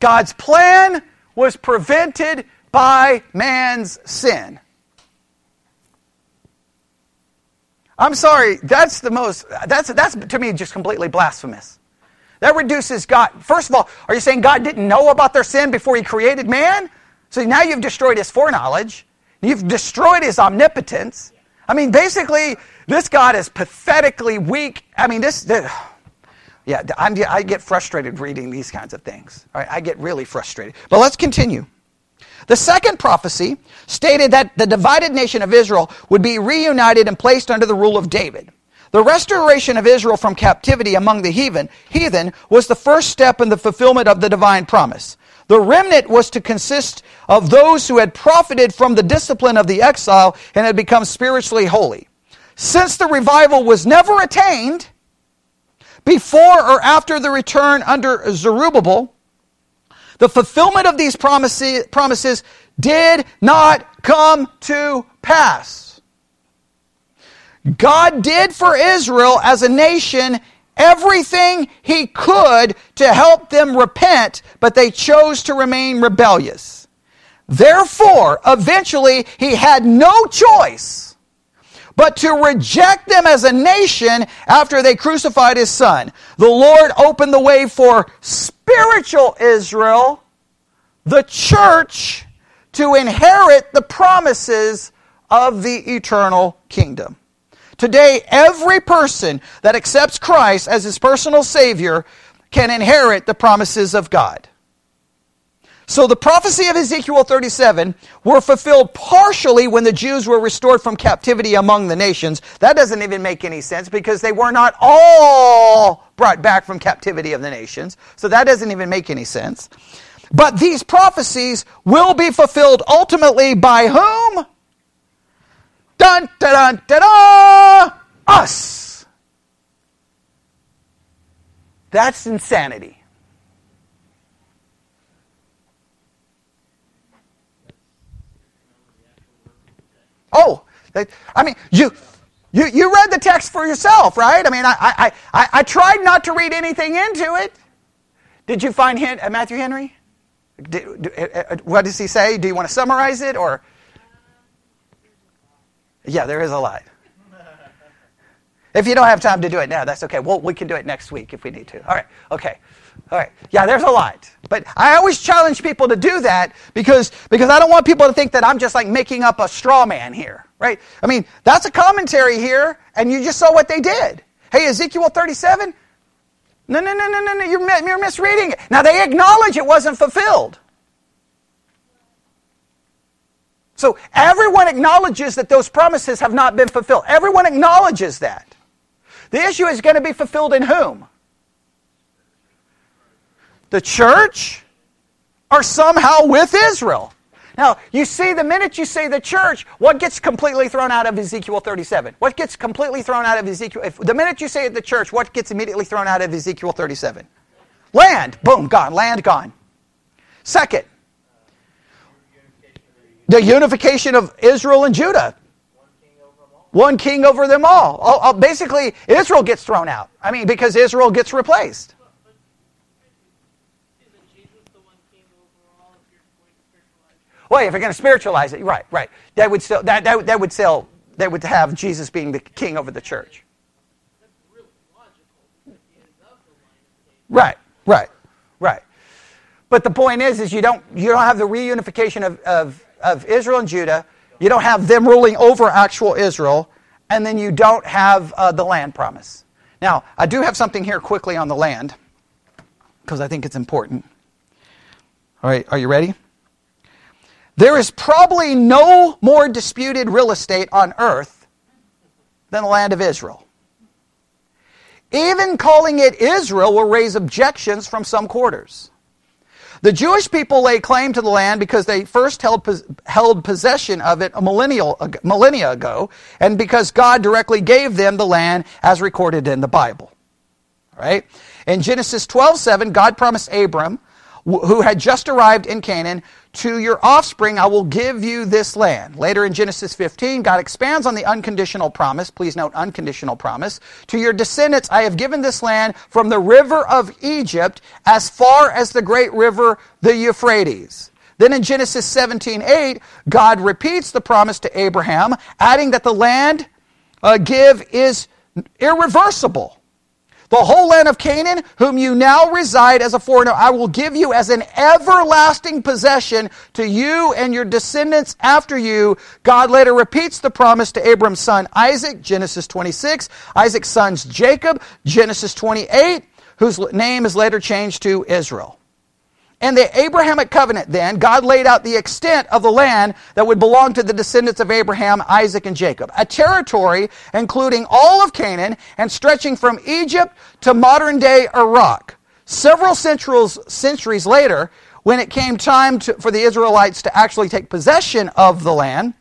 God's plan was prevented by man's sin. I'm sorry, that's the most, that's, that's to me just completely blasphemous. That reduces God. First of all, are you saying God didn't know about their sin before he created man? So now you've destroyed his foreknowledge. You've destroyed his omnipotence. I mean, basically, this God is pathetically weak. I mean, this, this yeah, I'm, i get frustrated reading these kinds of things. I get really frustrated. But let's continue. The second prophecy stated that the divided nation of Israel would be reunited and placed under the rule of David. The restoration of Israel from captivity among the heathen, heathen was the first step in the fulfillment of the divine promise. The remnant was to consist of those who had profited from the discipline of the exile and had become spiritually holy. Since the revival was never attained before or after the return under Zerubbabel, the fulfillment of these promises, promises did not come to pass. God did for Israel as a nation everything he could to help them repent, but they chose to remain rebellious. Therefore, eventually, he had no choice but to reject them as a nation after they crucified his son. The Lord opened the way for spiritual Israel, the church, to inherit the promises of the eternal kingdom. Today, every person that accepts Christ as his personal Savior can inherit the promises of God. So the prophecy of Ezekiel 37 were fulfilled partially when the Jews were restored from captivity among the nations. That doesn't even make any sense because they were not all brought back from captivity of the nations. So that doesn't even make any sense. But these prophecies will be fulfilled ultimately by whom? Dun, da, dun, da, da, us. That's insanity. Oh, I mean, you, you, you read the text for yourself, right? I mean, I, I, I, I tried not to read anything into it. Did you find uh, Matthew Henry? Did, uh, uh, what does he say? Do you want to summarize it or? Yeah, there is a lot. If you don't have time to do it now, that's okay. Well, we can do it next week if we need to. All right. Okay. All right. Yeah, there's a lot. But I always challenge people to do that because, because I don't want people to think that I'm just like making up a straw man here, right? I mean, that's a commentary here, and you just saw what they did. Hey, Ezekiel 37? No, no, no, no, no, no. You're, you're misreading it. Now, they acknowledge it wasn't fulfilled. So everyone acknowledges that those promises have not been fulfilled. Everyone acknowledges that. The issue is going to be fulfilled in whom? The church or somehow with Israel. Now, you see, the minute you say the church, what gets completely thrown out of Ezekiel 37? What gets completely thrown out of Ezekiel? If, the minute you say the church, what gets immediately thrown out of Ezekiel 37? Land. Boom, gone. Land gone. Second, the unification of Israel and Judah. One king over them all. all, all basically, Israel gets thrown out. I mean, because Israel gets replaced. Well, if you're going to spiritualize it, right, right. That would still that that, that would still that would have Jesus being the king over the church. Right, right, right. But the point is, is you don't you don't have the reunification of, of, of Israel and Judah. You don't have them ruling over actual Israel, and then you don't have uh, the land promise. Now, I do have something here quickly on the land because I think it's important. All right, are you ready? There is probably no more disputed real estate on earth than the land of Israel. Even calling it Israel will raise objections from some quarters. The Jewish people lay claim to the land because they first held, held possession of it a millennial, millennia ago, and because God directly gave them the land as recorded in the Bible. All right? In Genesis 12:7, God promised Abram, who had just arrived in Canaan, to your offspring I will give you this land. Later in Genesis 15, God expands on the unconditional promise. Please note unconditional promise. To your descendants I have given this land from the river of Egypt as far as the great river, the Euphrates. Then in Genesis 17:8, God repeats the promise to Abraham, adding that the land uh, give is irreversible. The whole land of Canaan, whom you now reside as a foreigner, I will give you as an everlasting possession to you and your descendants after you. God later repeats the promise to Abram's son Isaac, Genesis 26, Isaac's sons Jacob, Genesis 28, whose name is later changed to Israel. And the Abrahamic covenant, then, God laid out the extent of the land that would belong to the descendants of Abraham, Isaac, and Jacob. A territory including all of Canaan and stretching from Egypt to modern day Iraq. Several centuries, later, when it came time to, for the Israelites to actually take possession of the land,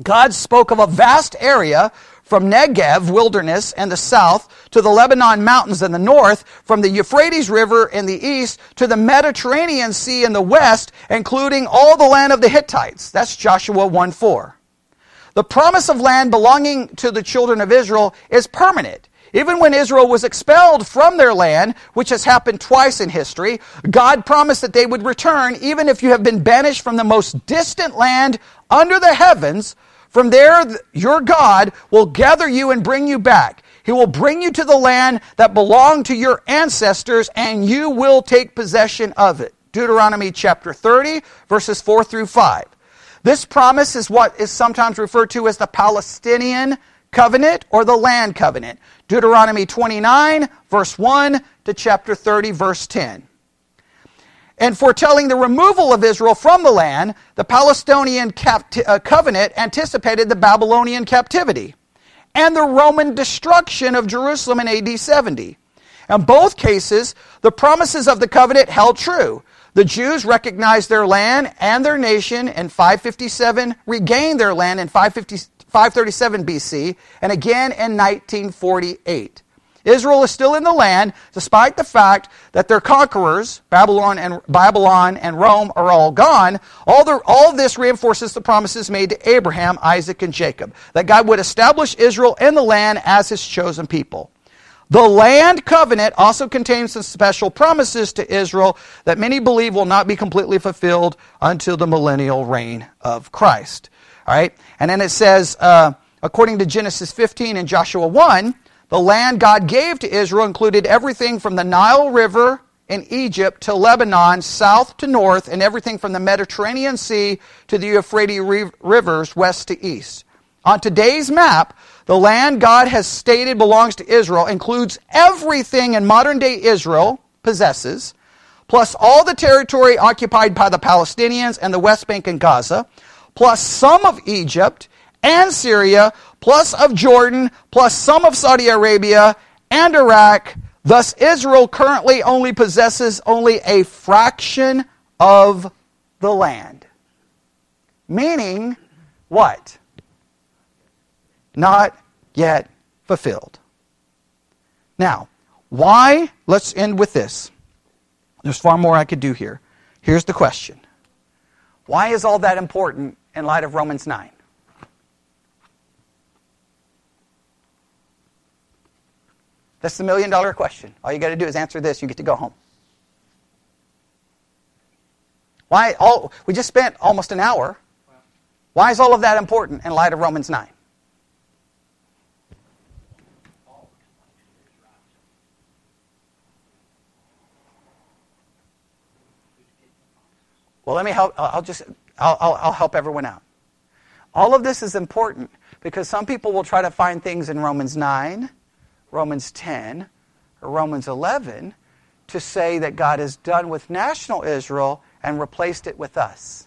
God spoke of a vast area from Negev wilderness and the south to the Lebanon mountains in the north, from the Euphrates River in the east to the Mediterranean Sea in the west, including all the land of the Hittites. That's Joshua 1 4. The promise of land belonging to the children of Israel is permanent. Even when Israel was expelled from their land, which has happened twice in history, God promised that they would return even if you have been banished from the most distant land under the heavens from there, your God will gather you and bring you back. He will bring you to the land that belonged to your ancestors, and you will take possession of it. Deuteronomy chapter 30, verses 4 through 5. This promise is what is sometimes referred to as the Palestinian covenant or the land covenant. Deuteronomy 29, verse 1 to chapter 30, verse 10 and foretelling the removal of Israel from the land, the Palestinian uh, covenant anticipated the Babylonian captivity and the Roman destruction of Jerusalem in AD 70. In both cases, the promises of the covenant held true. The Jews recognized their land and their nation in 557, regained their land in 537 BC, and again in 1948. Israel is still in the land, despite the fact that their conquerors, Babylon and, Babylon and Rome, are all gone. All, the, all this reinforces the promises made to Abraham, Isaac, and Jacob, that God would establish Israel in the land as his chosen people. The land covenant also contains some special promises to Israel that many believe will not be completely fulfilled until the millennial reign of Christ. All right? And then it says, uh, according to Genesis 15 and Joshua 1, the land God gave to Israel included everything from the Nile River in Egypt to Lebanon, south to north, and everything from the Mediterranean Sea to the Euphrates rivers, west to east. On today's map, the land God has stated belongs to Israel includes everything in modern day Israel possesses, plus all the territory occupied by the Palestinians and the West Bank and Gaza, plus some of Egypt and Syria, plus of Jordan, plus some of Saudi Arabia and Iraq. Thus, Israel currently only possesses only a fraction of the land. Meaning, what? Not yet fulfilled. Now, why? Let's end with this. There's far more I could do here. Here's the question Why is all that important in light of Romans 9? That's the million dollar question. All you got to do is answer this, you get to go home. Why all we just spent almost an hour. Why is all of that important in light of Romans 9? Well, let me help. I'll just I'll, I'll, I'll help everyone out. All of this is important because some people will try to find things in Romans 9, Romans 10, or Romans 11 to say that God is done with national Israel and replaced it with us.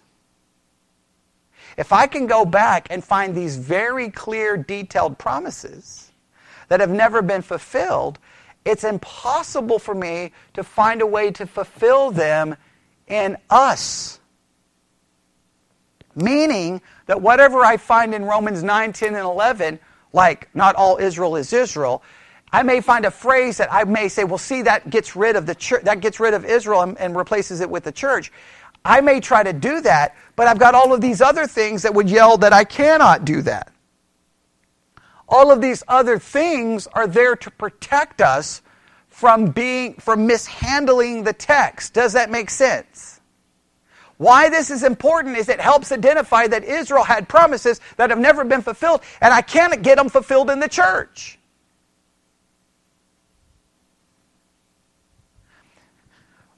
If I can go back and find these very clear, detailed promises that have never been fulfilled, it's impossible for me to find a way to fulfill them in us. Meaning that whatever I find in Romans 9, 10, and 11, like not all Israel is Israel, I may find a phrase that I may say, well, see, that gets rid of the church, that gets rid of Israel and, and replaces it with the church. I may try to do that, but I've got all of these other things that would yell that I cannot do that. All of these other things are there to protect us from being from mishandling the text. Does that make sense? Why this is important is it helps identify that Israel had promises that have never been fulfilled, and I can't get them fulfilled in the church.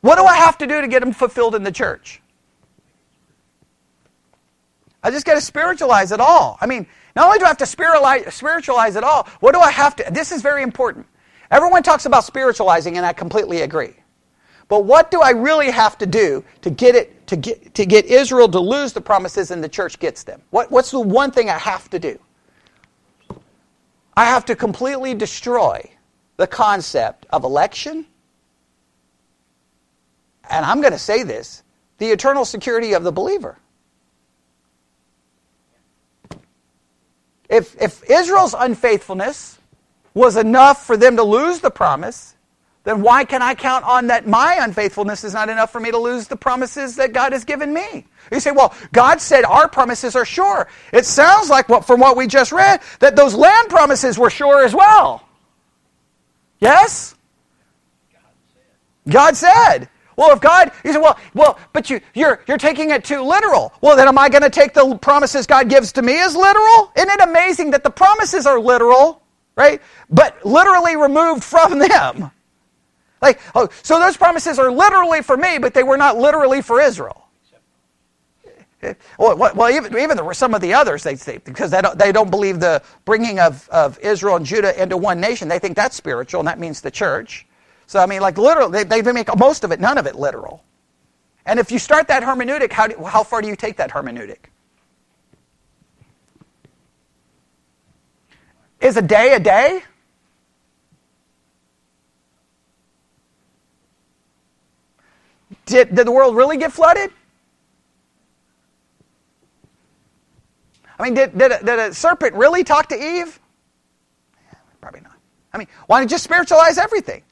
What do I have to do to get them fulfilled in the church? I just got to spiritualize it all. I mean, not only do I have to spiritualize it all, what do I have to? This is very important. Everyone talks about spiritualizing, and I completely agree. But what do I really have to do to get it to get to get Israel to lose the promises and the church gets them? What, what's the one thing I have to do? I have to completely destroy the concept of election, and I'm going to say this the eternal security of the believer. If, if Israel's unfaithfulness was enough for them to lose the promise, then why can I count on that my unfaithfulness is not enough for me to lose the promises that God has given me? You say, well, God said our promises are sure. It sounds like what, from what we just read that those land promises were sure as well. Yes? God said. Well, if God, you say, well, well, but you, you're, you're taking it too literal. Well, then am I going to take the promises God gives to me as literal? Isn't it amazing that the promises are literal, right? But literally removed from them. Like, oh, so those promises are literally for me, but they were not literally for Israel. Well, well even, even some of the others, they say, because they don't, they don't believe the bringing of, of Israel and Judah into one nation, they think that's spiritual, and that means the church. So, I mean, like literally, they, they make most of it, none of it literal. And if you start that hermeneutic, how, do, how far do you take that hermeneutic? Is a day a day? Did, did the world really get flooded? I mean, did, did, a, did a serpent really talk to Eve? Probably not. I mean, why don't you just spiritualize everything?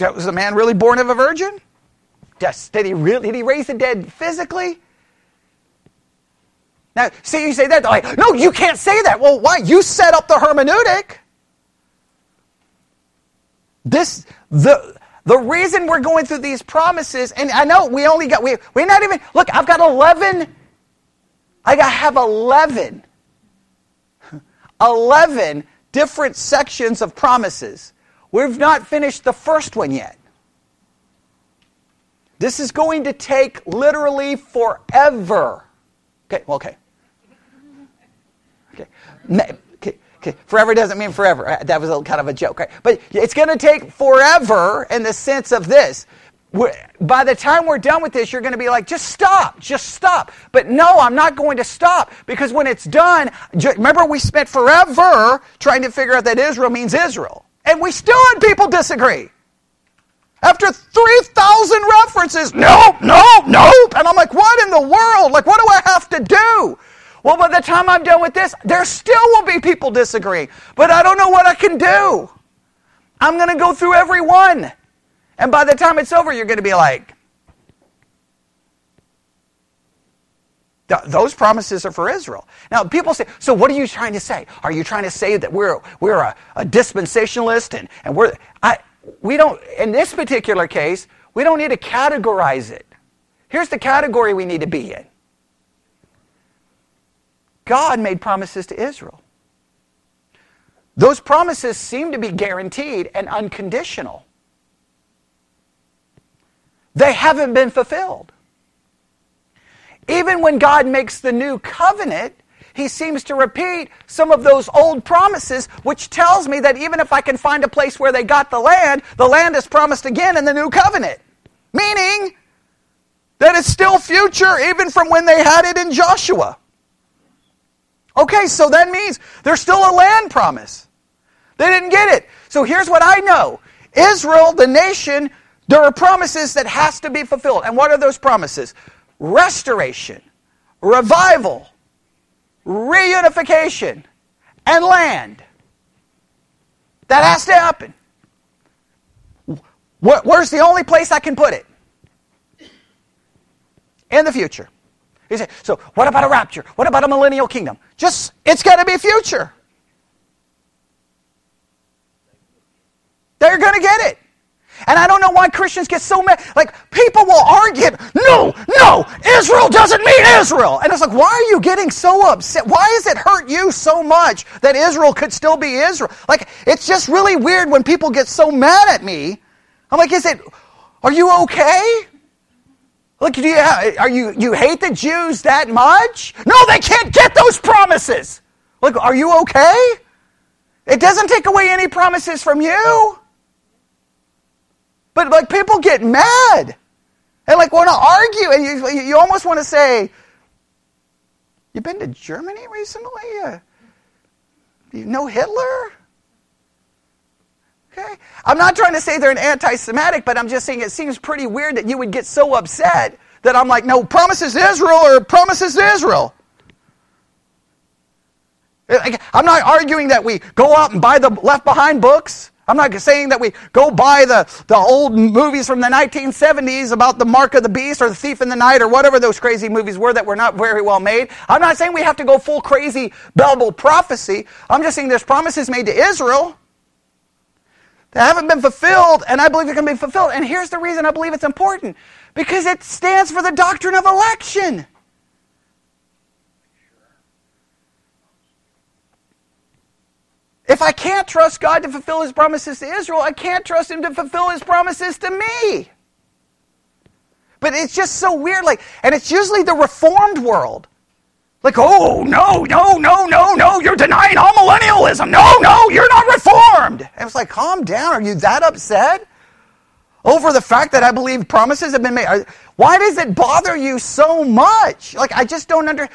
Was the man really born of a virgin? Did he really did he raise the dead physically? Now, see, you say that, like, no, you can't say that. Well, why? You set up the hermeneutic. This the the reason we're going through these promises, and I know we only got we we're not even look, I've got eleven. I have eleven. 11 different sections of promises. We've not finished the first one yet. This is going to take literally forever. Okay, well, okay. Okay. okay. Forever doesn't mean forever. Uh, that was a, kind of a joke, right? But it's going to take forever in the sense of this. By the time we're done with this, you're going to be like, just stop, just stop. But no, I'm not going to stop because when it's done, remember we spent forever trying to figure out that Israel means Israel. And we still had people disagree. After 3,000 references, nope, nope, nope. And I'm like, what in the world? Like, what do I have to do? Well, by the time I'm done with this, there still will be people disagree. But I don't know what I can do. I'm going to go through every one. And by the time it's over, you're going to be like, Th- those promises are for Israel. Now, people say, so what are you trying to say? Are you trying to say that we're, we're a, a dispensationalist and, and we're, I, we don't, in this particular case, We don't need to categorize it. Here's the category we need to be in God made promises to Israel. Those promises seem to be guaranteed and unconditional. They haven't been fulfilled. Even when God makes the new covenant, he seems to repeat some of those old promises, which tells me that even if I can find a place where they got the land, the land is promised again in the new covenant. Meaning that it's still future even from when they had it in Joshua. Okay, so that means there's still a land promise. They didn't get it. So here's what I know. Israel, the nation, there are promises that has to be fulfilled. And what are those promises? Restoration, revival, reunification, and land. That has to happen. Where's the only place I can put it? In the future. He said, so what about a rapture? What about a millennial kingdom? Just, it's got to be future. They're going to get it. And I don't know why Christians get so mad. Like, people will argue, no, no, Israel doesn't mean Israel. And it's like, why are you getting so upset? Why does it hurt you so much that Israel could still be Israel? Like, it's just really weird when people get so mad at me. I'm like, is it, are you okay? Look, do you, are you, you hate the Jews that much? No, they can't get those promises. Look, are you okay? It doesn't take away any promises from you. But like people get mad and like want to argue, and you, you almost want to say, "You been to Germany recently? Uh, you know Hitler?" Okay, I'm not trying to say they're an anti-Semitic, but I'm just saying it seems pretty weird that you would get so upset that I'm like, "No, promises Israel or promises Israel." I'm not arguing that we go out and buy the Left Behind books. I'm not saying that we go buy the, the old movies from the 1970s about the mark of the beast or the thief in the night or whatever those crazy movies were that were not very well made. I'm not saying we have to go full crazy Bible prophecy. I'm just saying there's promises made to Israel that haven't been fulfilled, and I believe they're going to be fulfilled. And here's the reason I believe it's important because it stands for the doctrine of election. If I can't trust God to fulfill his promises to Israel, I can't trust him to fulfill his promises to me. But it's just so weird. Like, and it's usually the reformed world. Like, oh, no, no, no, no, no, you're denying amillennialism. No, no, you're not reformed. And it's like, calm down. Are you that upset? over the fact that I believe promises have been made. Why does it bother you so much? Like, I just don't under,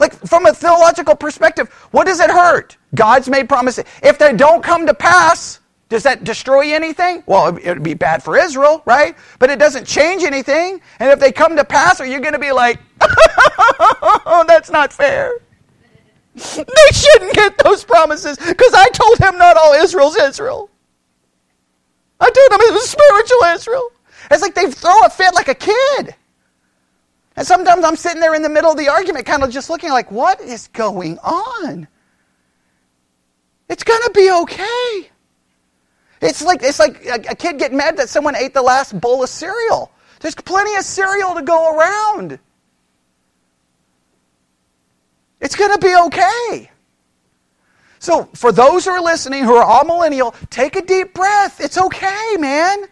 like, from a theological perspective, what does it hurt? God's made promises. If they don't come to pass, does that destroy anything? Well, it would be bad for Israel, right? But it doesn't change anything. And if they come to pass, are you going to be like, oh, that's not fair? They shouldn't get those promises because I told him not all Israel's Israel. I told them it was spiritual Israel. It's like they throw a fit like a kid. And sometimes I'm sitting there in the middle of the argument, kind of just looking like, what is going on? Going to be okay. It's like, it's like a, a kid getting mad that someone ate the last bowl of cereal. There's plenty of cereal to go around. It's going to be okay. So, for those who are listening who are amillennial, take a deep breath. It's okay, man.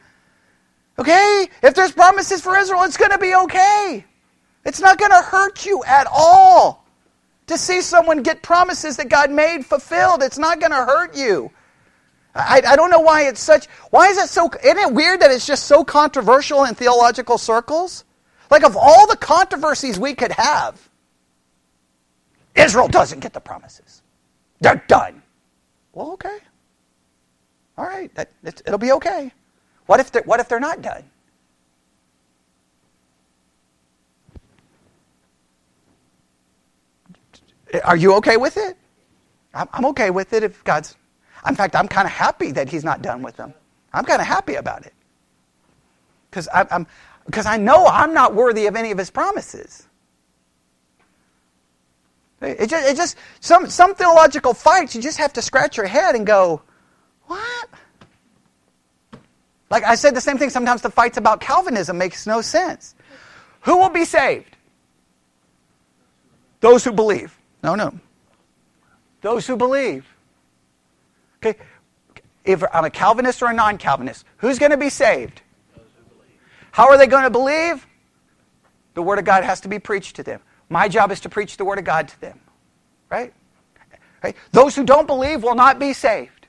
Okay? If there's promises for Israel, it's going to be okay. It's not going to hurt you at all to see someone get promises that God made fulfilled. It's not going to hurt you. I, I don't know why it's such. Why is it so? Isn't it weird that it's just so controversial in theological circles? Like, of all the controversies we could have, Israel doesn't get the promises. They're done. Well, okay. All right, that, it'll be okay. What if, what if they're not done? Are you okay with it? I'm okay with it if God's. In fact, I'm kind of happy that He's not done with them. I'm kind of happy about it. Because I'm, because I know I'm not worthy of any of His promises. It just, it just some, some theological fights, you just have to scratch your head and go, what? Like I said the same thing, sometimes the fights about Calvinism makes no sense. Who will be saved? Those who believe. No, no. Those who believe. Okay, if I'm a Calvinist or a non Calvinist, who's going to be saved? Those who believe. How are they going to believe? The Word of God has to be preached to them. My job is to preach the Word of God to them. Right? right? Those who don't believe will not be saved.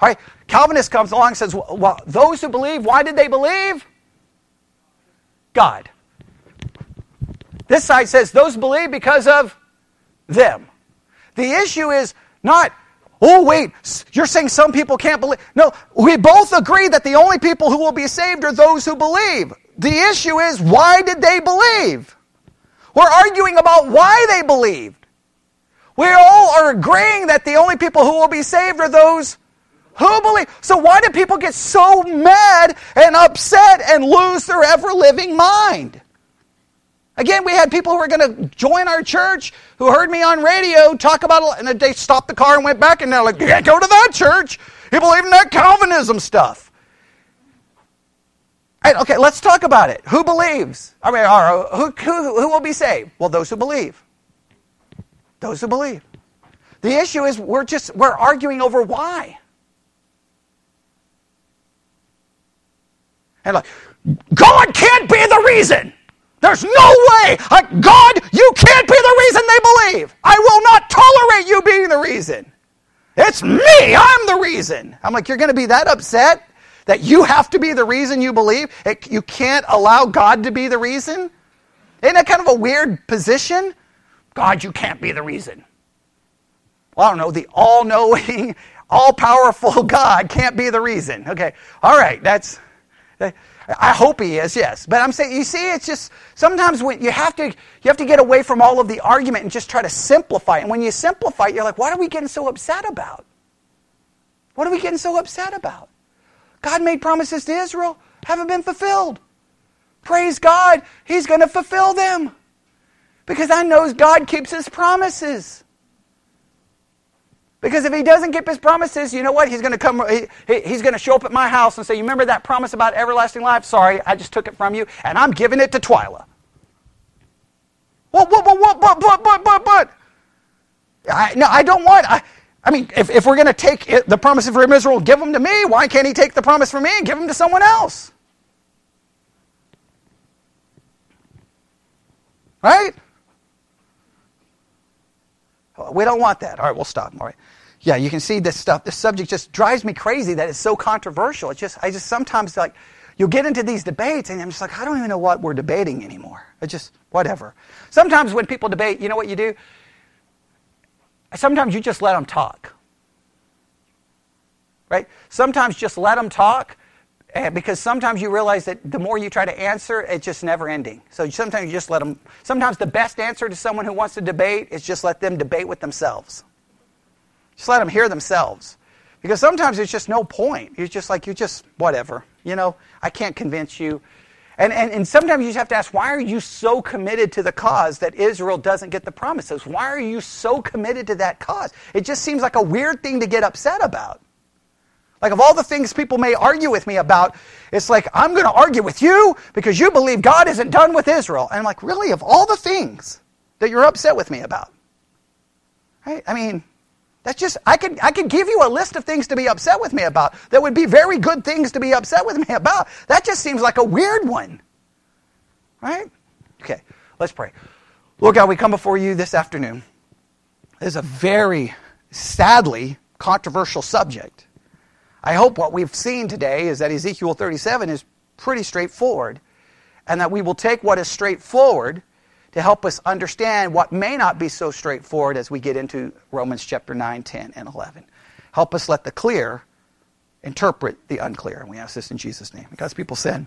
All right, Calvinist comes along and says, well, those who believe, why did they believe? God. This side says, those believe because of them. The issue is not Oh, wait, you're saying some people can't believe. No, we both agree that the only people who will be saved are those who believe. The issue is, why did they believe? We're arguing about why they believed. We all are agreeing that the only people who will be saved are those who believe. So why do people get so mad and upset and lose their ever living mind? Again, we had people who were going to join our church who heard me on radio talk about and they stopped the car and went back, and they're like, "Yeah, go to that church. You believe in that Calvinism stuff." Right, okay, let's talk about it. Who believes? I mean, who, who, who will be saved? Well, those who believe. Those who believe. The issue is we're just we're arguing over why. And like, God can't be the reason. There's no way. Uh, God, you can't be the reason they believe. I will not tolerate you being the reason. It's me. I'm the reason. I'm like, you're going to be that upset that you have to be the reason you believe? It, you can't allow God to be the reason? Isn't that kind of a weird position? God, you can't be the reason. Well, I don't know. The all knowing, all powerful God can't be the reason. Okay. All right. That's. I hope he is, yes. But I'm saying, you see, it's just sometimes when you have to, you have to get away from all of the argument and just try to simplify. And when you simplify, you're like, what are we getting so upset about? What are we getting so upset about? God made promises to Israel, haven't been fulfilled. Praise God, He's going to fulfill them because I know God keeps His promises. Because if he doesn't keep his promises, you know what? He's going to come. He, he, he's going to show up at my house and say, "You remember that promise about everlasting life? Sorry, I just took it from you, and I'm giving it to Twyla." What? What? What? What? But? But? But? But? But? I, no, I don't want. I, I mean, if, if we're going to take it, the promises from Israel, give them to me. Why can't he take the promise from me and give them to someone else? Right? We don't want that. All right, we'll stop. All right yeah, you can see this stuff. This subject just drives me crazy that it's so controversial. It's just, I just sometimes like, you'll get into these debates and I'm just like, I don't even know what we're debating anymore. It's just, whatever. Sometimes when people debate, you know what you do? Sometimes you just let them talk. Right? Sometimes just let them talk eh, because sometimes you realize that the more you try to answer, it's just never ending. So sometimes you just let them. Sometimes the best answer to someone who wants to debate is just let them debate with themselves. Just let them hear themselves. Because sometimes it's just no point. It's just like, you're just, whatever. You know, I can't convince you. And, and, and sometimes you just have to ask, why are you so committed to the cause that Israel doesn't get the promises? Why are you so committed to that cause? It just seems like a weird thing to get upset about. Like, of all the things people may argue with me about, it's like, I'm going to argue with you because you believe God isn't done with Israel. And I'm like, really? Of all the things that you're upset with me about? Right? I mean, that's just, I could, I could give you a list of things to be upset with me about that would be very good things to be upset with me about. That just seems like a weird one. Right? Okay, let's pray. Lord God, we come before you this afternoon. This is a very, sadly, controversial subject. I hope what we've seen today is that Ezekiel 37 is pretty straightforward, and that we will take what is straightforward to help us understand what may not be so straightforward as we get into Romans chapter 9, 10, and 11. Help us let the clear interpret the unclear. And we ask this in Jesus' name. God's people said,